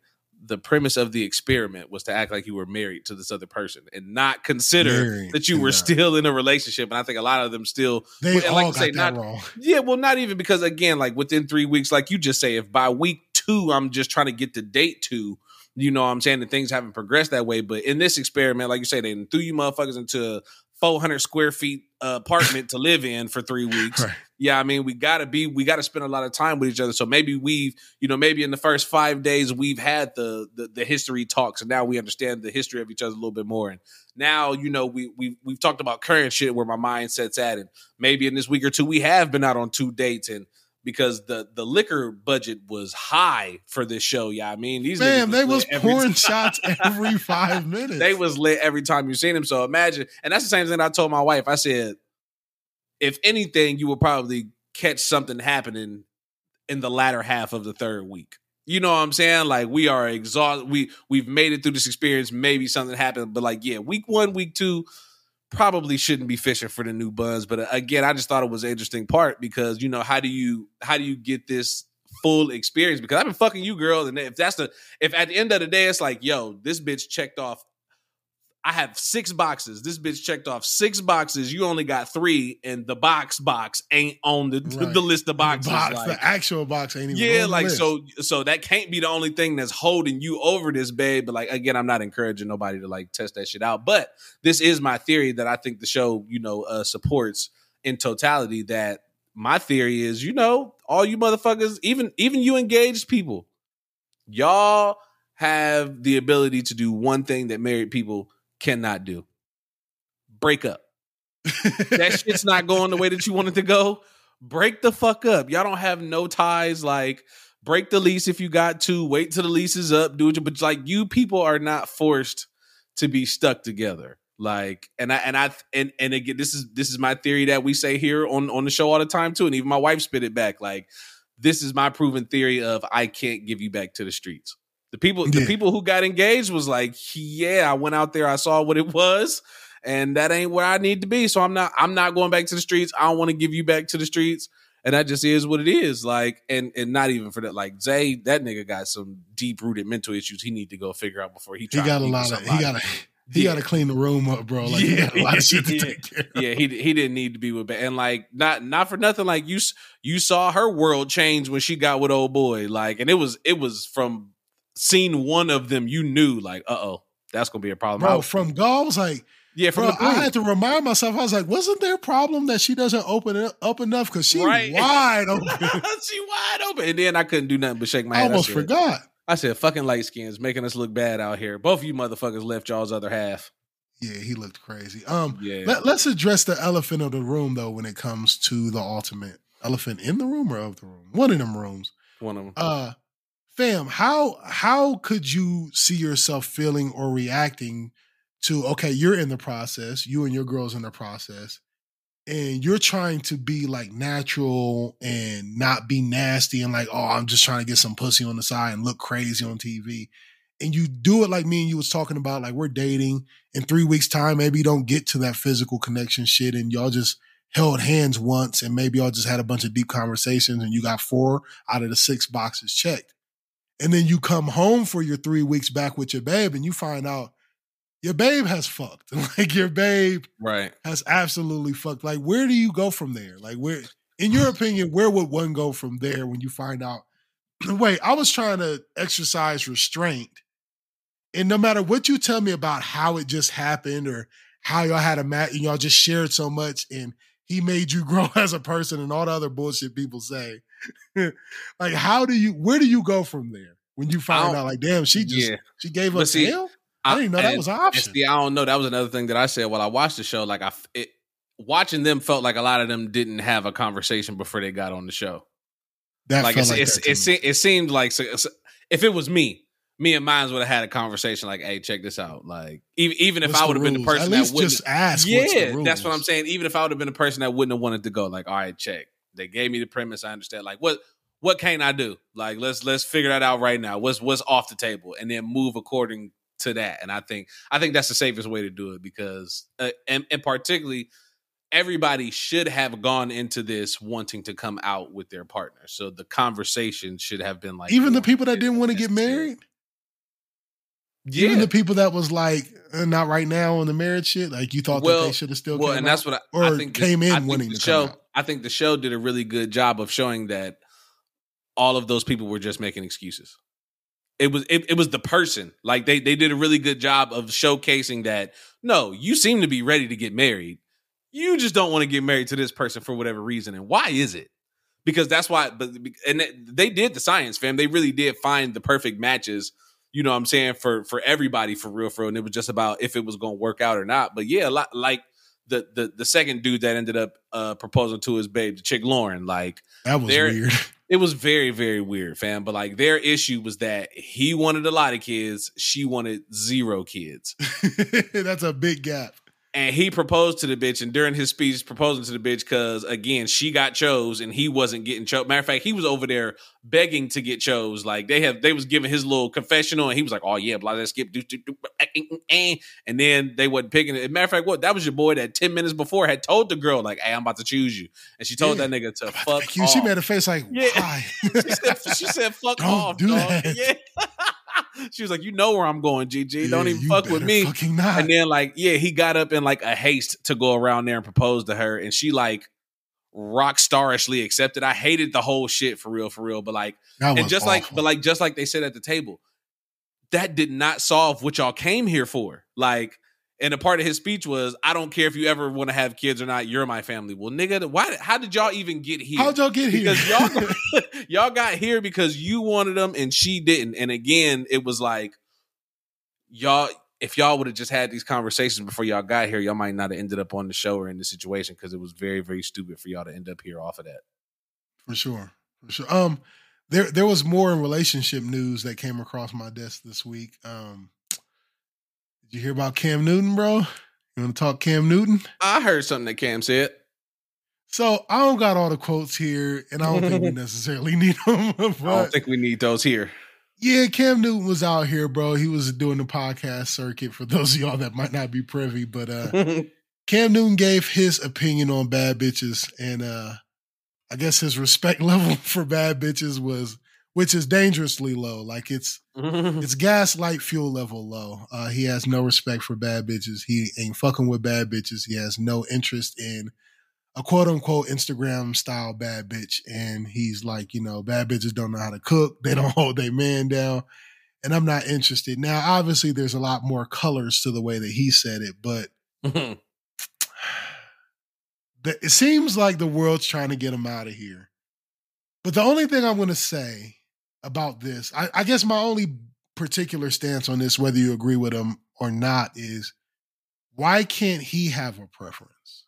the premise of the experiment was to act like you were married to this other person and not consider Married that you were that. still in a relationship. And I think a lot of them still They and all like got say, that not- wrong. yeah, well, not even because again, like within three weeks, like you just say, if by week two I'm just trying to get to date two, you know what I'm saying, that things haven't progressed that way. But in this experiment, like you say, they threw you motherfuckers into a 400 square feet uh, apartment to live in for three weeks. Right. Yeah, I mean, we gotta be, we gotta spend a lot of time with each other. So maybe we've, you know, maybe in the first five days we've had the the, the history talks, and now we understand the history of each other a little bit more. And now, you know, we we we've talked about current shit where my mindset's at, and maybe in this week or two we have been out on two dates, and because the the liquor budget was high for this show, yeah, I mean, these Man, niggas they was pouring shots every five minutes. They was lit every time you seen him. So imagine, and that's the same thing I told my wife. I said, if anything, you will probably catch something happening in the latter half of the third week. You know what I'm saying? Like we are exhausted. We we've made it through this experience. Maybe something happened, but like yeah, week one, week two, probably shouldn't be fishing for the new buzz. But uh, again, I just thought it was an interesting part because you know how do you how do you get this full experience? Because I've been fucking you, girl, and if that's the if at the end of the day it's like yo, this bitch checked off. I have six boxes. This bitch checked off six boxes. You only got three, and the box box ain't on the Right. the list of the, boxes. box, like- the actual box ain't even yeah, on the like so so that can't be the only thing that's holding you over this babe. But like again, I'm not encouraging nobody to like test that shit out. But this is my theory that I think the show, you know, uh supports in totality. That my theory is, you know, all you motherfuckers, even even you engaged people, y'all have the ability to do one thing that married people cannot do. Break up that shit's not going the way that you want it to go, break the fuck up. Y'all don't have no ties. Like, break the lease if you got to. Wait till the lease is up. Do it. But like, you people are not forced to be stuck together. Like, and I and I and and again, this is this is my theory that we say here on on the show all the time too. And even my wife spit it back. Like, this is my proven theory of I can't give you back to the streets. The people, the people who got engaged was like, yeah, I went out there, I saw what it was and that ain't where I need to be. So I'm not I'm not going back to the streets. I don't want to give you back to the streets. And that just is what it is. Like, and and not even for that. Like Zay, that nigga got some deep rooted mental issues he need to go figure out before he he got to a lot of he got to he Yeah. got to clean the room up, bro. Like he got a lot of shit to Yeah. take care of. yeah, he he didn't need to be with and like not not for nothing. Like you you saw her world change when she got with old boy. Like, and it was it was from scene one of them. You knew like, uh oh, that's gonna be a problem. Bro, from I was like, yeah, from bro, I had to remind myself. I was like, wasn't there a problem that she doesn't open it up enough because she Right. wide open? she wide open, and then I couldn't do nothing but shake my I head. almost said, forgot. I said, "Fucking light skins making us look bad out here." Both of you motherfuckers left y'all's other half. Yeah, he looked crazy. Um, Yeah, let, let's address the elephant of the room though when it comes to the ultimate elephant in the room or of the room, one of them rooms. one of them. Uh, fam, how how could you see yourself feeling or reacting to? Okay, you're in the process. You and your girls in the process, and you're trying to be like natural and not be nasty and like, oh, I'm just trying to get some pussy on the side and look crazy on TV. And you do it like me and you was talking about, like we're dating in three weeks' time. Maybe you don't get to that physical connection shit, and y'all just held hands once, and maybe y'all just had a bunch of deep conversations, and you got four out of the six boxes checked. And then you come home for your three weeks back with your babe, and you find out your babe has fucked. like your babe right. has absolutely fucked. Like, where do you go from there? Like, where, in your opinion, where would one go from there when you find out? Wait, I was trying to exercise restraint, and no matter what you tell me about how it just happened or how y'all had a mat and y'all just shared so much, and he made you grow as a person, and all the other bullshit people say. like, how do you? Where do you go from there when you find out? Like, damn, she just yeah. she gave us see, hell. I didn't know that and- was an option. See, I don't know. That was another thing that I said while I watched the show. Like I, it, watching them felt like a lot of them didn't have a conversation before they got on the show. that like felt it's, like it's, that it, se- it seemed like so, so- if it was me, me and mines would have had a conversation like, "Hey, check this out." Like even even if I would have been the person At that wouldn't, just ask. what's the yeah, that's what I'm saying. Even if I would have been the person that wouldn't have wanted to go, like, all right, check. They gave me the premise. I understand. Like, what what can I do? Like, let's let's figure that out right now. What's what's off the table, and then move according to that. And I think I think that's the safest way to do it because, uh, and, and particularly, everybody should have gone into this wanting to come out with their partner. So the conversation should have been like Even the people that didn't want to get married. Even the people that was like uh, not right now on the marriage shit, like you thought that they should have still well, and out? that's what I, Or I think. came in I think wanting the to show. come out. I think the show did a really good job of showing that all of those people were just making excuses. It was it, it was the person. Like they they did a really good job of showcasing that no, you seem to be ready to get married. You just don't want to get married to this person for whatever reason. And why is it? Because that's why but and they did the science, fam. They really did find the perfect matches you know what I'm saying, for for everybody for real, for real. And it was just about if it was gonna work out or not. But yeah, like the the the second dude that ended up uh proposing to his babe, the chick Lauren, like that was there- weird. it was very, very weird, fam. But like their issue was that he wanted a lot of kids, she wanted zero kids. that's a big gap. And he proposed to the bitch, and during his speech, proposing to the bitch because again, she got chose and he wasn't getting chose. Matter of fact, he was over there begging to get chose. Like they have, they was giving his little confessional, and he was like, "Oh yeah, blah, blah, skip, do, do, do, eh, eh, eh," and then they wasn't picking it. Matter of fact, what that was your boy that ten minutes before had told the girl like, "Hey, I'm about to choose you," and she told Yeah. that nigga to fuck you. off. She made a face like, Yeah. why? she said, she said, "Fuck Don't off, do dog." that. Yeah. she was like, "You know where I'm going, GG. Don't even fuck with me." And then like, yeah, he got up in like a haste to go around there and propose to her, and she like rock starishly accepted. I hated the whole shit for real, for real. But like, that and just like, but like, just like they said at the table, that did not solve what y'all came here for. Like, and a part of his speech was, "I don't care if you ever want to have kids or not. You're my family." Well, nigga, why? How did y'all even get here? how'd y'all get here? because y'all y'all got here because you wanted them and she didn't. And again, it was like y'all if y'all would have just had these conversations before y'all got here, y'all might not have ended up on the show or in the situation because it was very, very stupid for y'all to end up here off of that. for sure, for sure. Um, there there was more in relationship news that came across my desk this week. Um, did you hear about Cam Newton, bro? You want to talk Cam Newton? I heard something that Cam said. So I don't got all the quotes here, and I don't think we necessarily need them. I don't think we need those here. yeah, Cam Newton was out here, bro. He was doing the podcast circuit for those of y'all that might not be privy, but uh Cam Newton gave his opinion on bad bitches, and uh I guess his respect level for bad bitches was, which is dangerously low. Like it's it's gaslight fuel level low. Uh, he has no respect for bad bitches. He ain't fucking with bad bitches. He has no interest in a quote unquote Instagram style bad bitch. And he's like, you know, bad bitches don't know how to cook. They don't hold their man down. And I'm not interested. Now, obviously, there's a lot more colors to the way that he said it, but mm-hmm. the, it seems like the world's trying to get him out of here. But the only thing I'm going to say about this, I, I guess my only particular stance on this, whether you agree with him or not, is why can't he have a preference?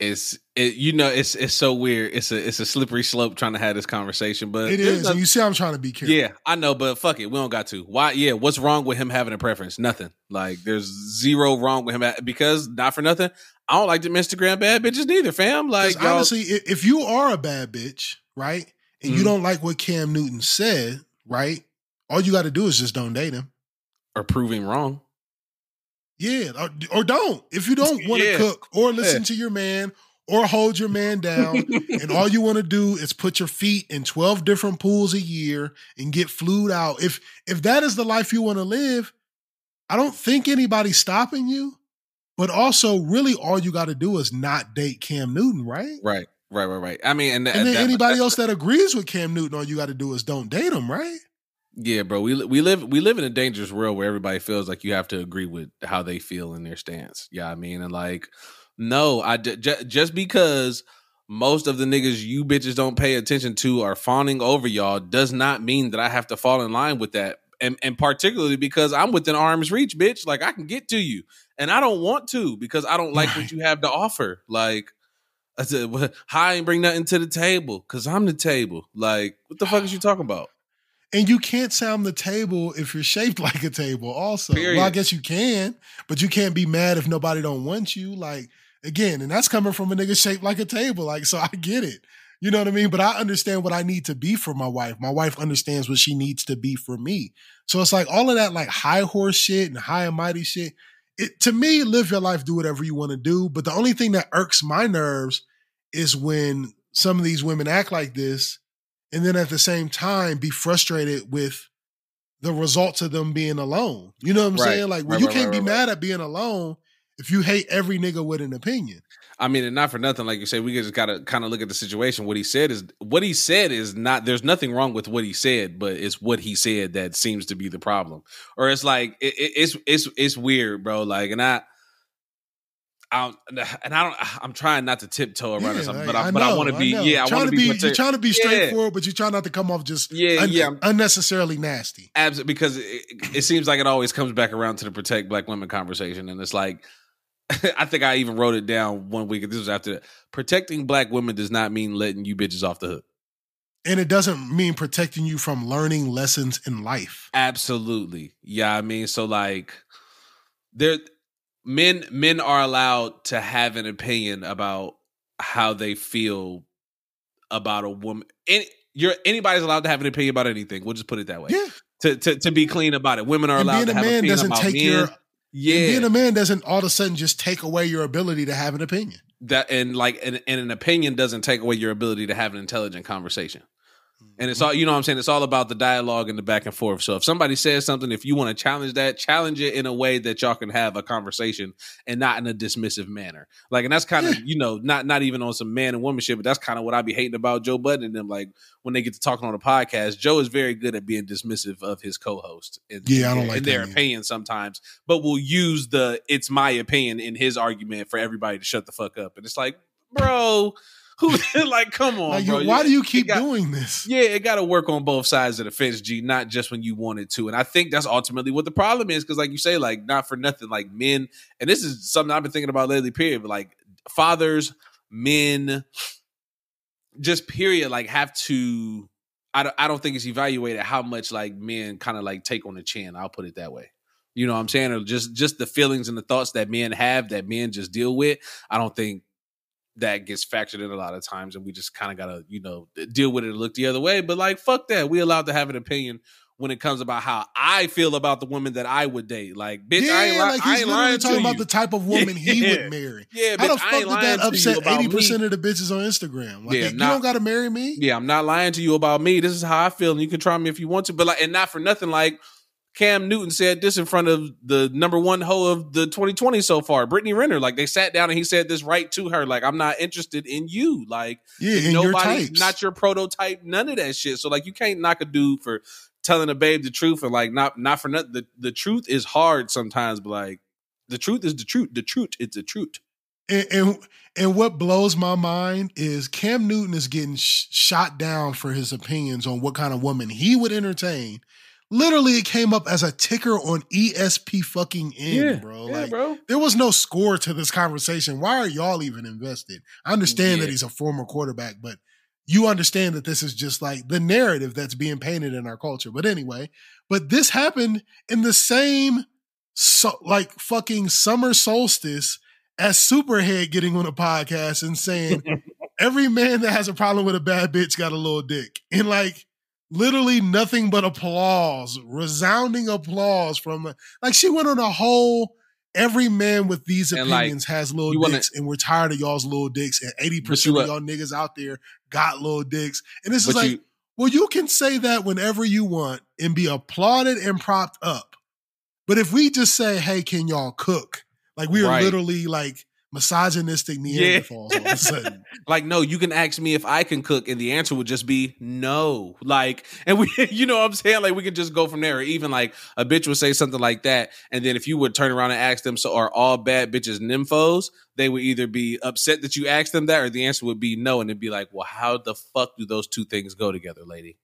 It's it, you know it's it's so weird. It's a it's a slippery slope trying to have this conversation, but It is. And you see, I'm trying to be careful. Yeah, I know, but fuck it, we don't got to. Why? Yeah, what's wrong with him having a preference? Nothing. Like, there's zero wrong with him because not for nothing. I don't like them Instagram bad bitches neither, fam. Like honestly, if you are a bad bitch, right, and you Mhm. don't like what Cam Newton said, right, all you got to do is just don't date him. are proving wrong. Yeah, or, or don't. If you don't want to Yeah. cook or listen to your man or hold your man down, and all you want to do is put your feet in 12 different pools a year and get flued out. If if that is the life you want to live, I don't think anybody's stopping you. But also, really, all you got to do is not date Cam Newton, right? Right, right, right, right. I mean, and, And then that- anybody else that agrees with Cam Newton, all you got to do is don't date him, right? Yeah, bro. We we live we live in a dangerous world where everybody feels like you have to agree with how they feel in their stance. Yeah, I mean, and like, no, I d- j- just because most of the niggas you bitches don't pay attention to are fawning over y'all does not mean that I have to fall in line with that. And and particularly because I'm within arm's reach, bitch. Like I can get to you, and I don't want to because I don't like Right. what you have to offer. Like. I said, well, I ain't bring nothing to the table because I'm the table. Like, what the fuck is you talking about? And you can't sound the table if you're shaped like a table. Also, well, I guess you can, but you can't be mad if nobody don't want you. Like again, and that's coming from a nigga shaped like a table. Like so, I get it. You know what I mean? But I understand what I need to be for my wife. My wife understands what she needs to be for me. So it's like all of that like high horse shit and high and mighty shit. It to me, live your life, do whatever you want to do. But the only thing that irks my nerves is when some of these women act like this and then at the same time be frustrated with the results of them being alone. You know what I'm Right. saying? Like, well, Right, you right, can't be mad at being alone if you hate every nigga with an opinion. I mean, and not for nothing, like you say, we just gotta kind of look at the situation. What he said is what he said is not. There's nothing wrong with what he said, but it's what he said that seems to be the problem. Or it's like it, it, it's it's it's weird, bro. Like, and I. I and I don't. I'm trying not to tiptoe around Yeah, or something, but I, but I want to be. know. Yeah, I want to be. You're trying to be Yeah. straightforward, but you try not to come off just Yeah, un- yeah. unnecessarily nasty. Absolutely, because it, it seems like it always comes back around to the protect black women conversation, and it's like I think I even wrote it down one week. This was after that. Protecting black women does not mean letting you bitches off the hook. And it doesn't mean protecting you from learning lessons in life. Absolutely, yeah. I mean, so like, there, men men are allowed to have an opinion about how they feel about a woman. Any, you're anybody's allowed to have an opinion about anything. We'll just put it that way. Yeah. To to to be clean about it, women are And allowed being to a have man opinion doesn't about take men. your yeah, being a man doesn't all of a sudden just take away your ability to have an opinion. that and like and, and an opinion doesn't take away your ability to have an intelligent conversation and it's all you know what i'm saying? It's all about the dialogue and the back and forth. So if somebody says something if you want to challenge that challenge it in a way that y'all can have a conversation and not in a dismissive manner. Like and that's kind of you know not not even on some man and woman shit but that's kind of what i be hating about joe budden and them like when they get to talking on a podcast joe is very good at being dismissive of his co-host in, Yeah, I in don't like in their opinion sometimes but will use the it's my opinion in his argument for everybody to shut the fuck up. And it's like bro who like come on Like, bro you- why do you keep got- doing this? yeah, it got to work on both sides of the fence, G, not just when you want it to. And I think that's ultimately what the problem is, because like you say, like not for nothing, like men, and this is something I've been thinking about lately. Period, but like fathers, men, just period, like have to. I don't, I don't think it's evaluated how much like men kind of like take on the chin. I'll put it that way. You know what I'm saying? Or just just the feelings and the thoughts that men have that men just deal with. I don't think that gets factored in a lot of times and we just kind of gotta you know deal with it and look the other way but like fuck that we allowed to have an opinion when it comes about how i feel about the woman that i would date like bitch yeah, i ain't, li- like I ain't lying talking to about you. the type of woman he would marry. yeah How the bitch, I fuck ain't did that upset about eighty percent of the bitches on Instagram? Like, Yeah, you not- don't got to marry me. yeah i'm not lying to you about me this is how i feel and you can try me if you want to but like and not for nothing like Cam Newton said this in front of the number one hoe of the 2020 so far, Brittany Renner. Like they sat down and he said this right to her. Like, I'm not interested in you. Like, Yeah, and your not your prototype none of that shit so like you can't knock a dude for telling a babe the truth and like not not for nothing the, the truth is hard sometimes but like the truth is the truth the truth is the truth and, and and what blows my mind is Cam Newton is getting sh- shot down for his opinions on what kind of woman he would entertain. Literally, it came up as a ticker on ESP fucking N, bro. yeah like, bro there was no score to this conversation. Why are y'all even invested? I understand Yeah. that he's a former quarterback, but you understand that this is just like the narrative that's being painted in our culture. But anyway, but this happened in the same so like fucking summer solstice as Superhead getting on a podcast and saying every man that has a problem with a bad bitch got a little dick. And like literally nothing but applause, resounding applause from like she went on a whole every man with these And, like, opinions has little wanna- dicks and we're tired of y'all's little dicks and 80% of y'all niggas out there got little dicks. And this is like you well, you can say that whenever you want and be applauded and propped up. But if we just say, hey, can y'all cook? Like we are Right. literally like misogynistic Neanderthals all of a sudden. like no you can ask me if i can cook and the answer would just be no. Like and we you know what i'm saying? Like we could just go from there. Or even like a bitch would say something like that and then if you would turn around and ask them so are all bad bitches nymphos? they would either be upset that you asked them that or the answer would be no and it'd be like well how the fuck do those two things go together lady?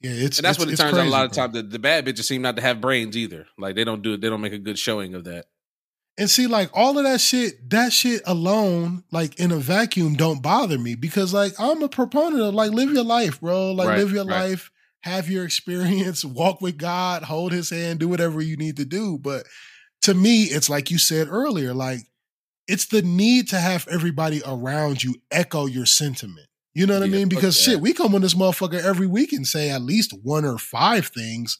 Yeah, it's and that's it's- what it turns out a lot of times the, the bad bitches seem not to have brains either. Like they don't do it they don't make a good showing of that And see, like all of that shit, that shit alone, like in a vacuum, don't bother me because like I'm a proponent of like live your life, bro. Like Right, live your right. life, have your experience, walk with God, hold his hand, do whatever you need to do. But to me, it's like you said earlier, like it's the need to have everybody around you echo your sentiment. You know what I mean? Because that. shit, we come on this motherfucker every week and say at least one or five things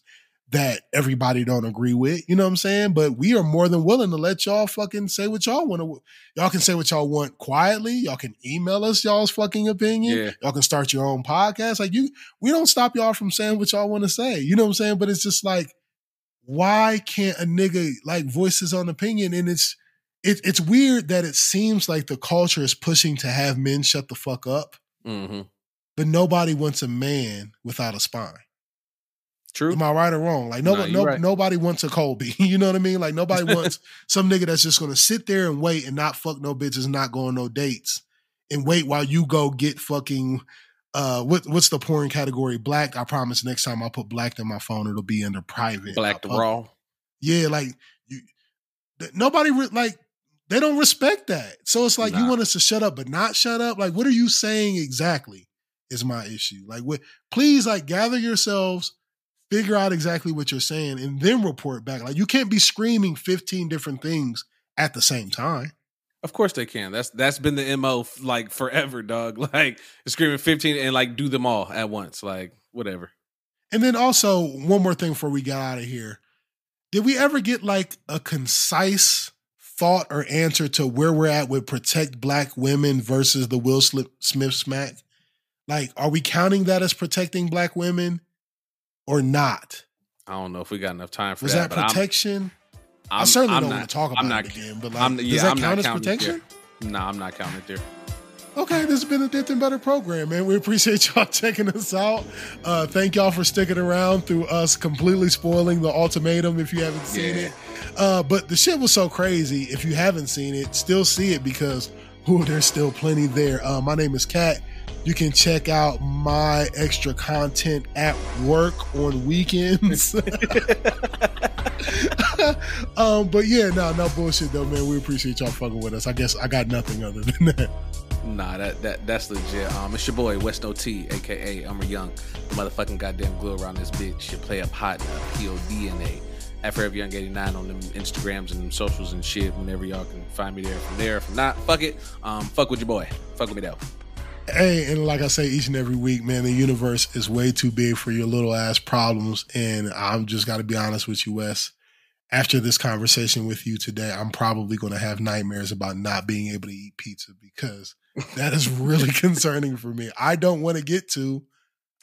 that everybody don't agree with. You know what I'm saying? But we are more than willing to let y'all fucking say what y'all want to. Y'all can say what y'all want quietly. Y'all can email us y'all's fucking opinion. Yeah. Y'all can start your own podcast. Like you, we don't stop y'all from saying what y'all want to say. You know what I'm saying? But it's just like, why can't a nigga like voice his own opinion? And it's it, it's weird that it seems like the culture is pushing to have men shut the fuck up, Mm-hmm. but nobody wants a man without a spine. True. Am I right or wrong? Like no, No, no, right. nobody wants a Colby. You know what I mean? Like nobody wants some nigga that's just gonna sit there and wait and not fuck no bitches, not go on no dates, and wait while you go get fucking. Uh, what what's the porn category? Black. I promise. Next time I put black in my phone, it'll be under private. Black to raw. Yeah, like you, nobody re- like they don't respect that. So it's like you want us to shut up, but not shut up. Like, what are you saying exactly? Is my issue. Like, what? Please, like, gather yourselves, figure out exactly what you're saying, and then report back. Like, you can't be screaming 15 different things at the same time. Of course they can. That's that's been the mo like forever, dog. Like screaming fifteen and like do them all at once, like whatever. And then also one more thing before we get out of here. Did we ever get like a concise thought or answer to where we're at with protect black women versus the Will Smith smack? Like, are we counting that as protecting black women or not? I don't know if we got enough time for Was that. that, but I'm- protection? i I'm, certainly I'm don't not, want to talk about I'm not, it again, but like, I'm, does yeah, that I'm count not as protection? No, I'm not counting it there. Okay, this has been a Dipped and Better program, man. We appreciate y'all checking us out. Uh, thank y'all for sticking around through us completely spoiling the ultimatum if you haven't seen Yeah. it. Uh, but the shit was so crazy. If you haven't seen it, still see it because ooh, there's still plenty there. Uh, my name is Kat. You can check out my extra content at work on weekends. um, but yeah, no, no bullshit though, man. We appreciate y'all fucking with us. I guess I got nothing other than that. Nah, that, that that's legit. Um, it's your boy West OT, aka Umar Young, the motherfucking goddamn glue around this bitch. You play up hot uh, PODNA. At Forever Young 89 on them Instagrams and them socials and shit. Whenever y'all can find me there from there. If not, fuck it. Um, fuck with your boy. Fuck with me though. Hey, and like I say each and every week, man, the universe is way too big for your little ass problems. And I'm just got to be honest with you, Wes. After this conversation with you today, I'm probably going to have nightmares about not being able to eat pizza because that is really concerning for me. I don't want to get to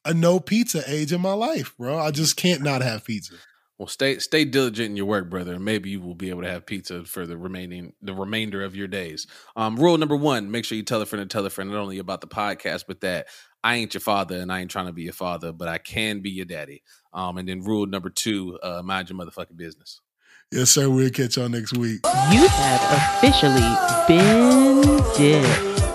a no pizza age in my life, bro. I just can't not have pizza. Well, stay stay diligent in your work, brother, and maybe you will be able to have pizza for the remaining the remainder of your days. Um, rule number one: make sure you tell a friend and tell a friend not only about the podcast, but that I ain't your father and I ain't trying to be your father, but I can be your daddy. Um, and then rule number two: uh, mind your motherfucking business. Yes, sir. We'll catch y'all next week. You have officially been dipped.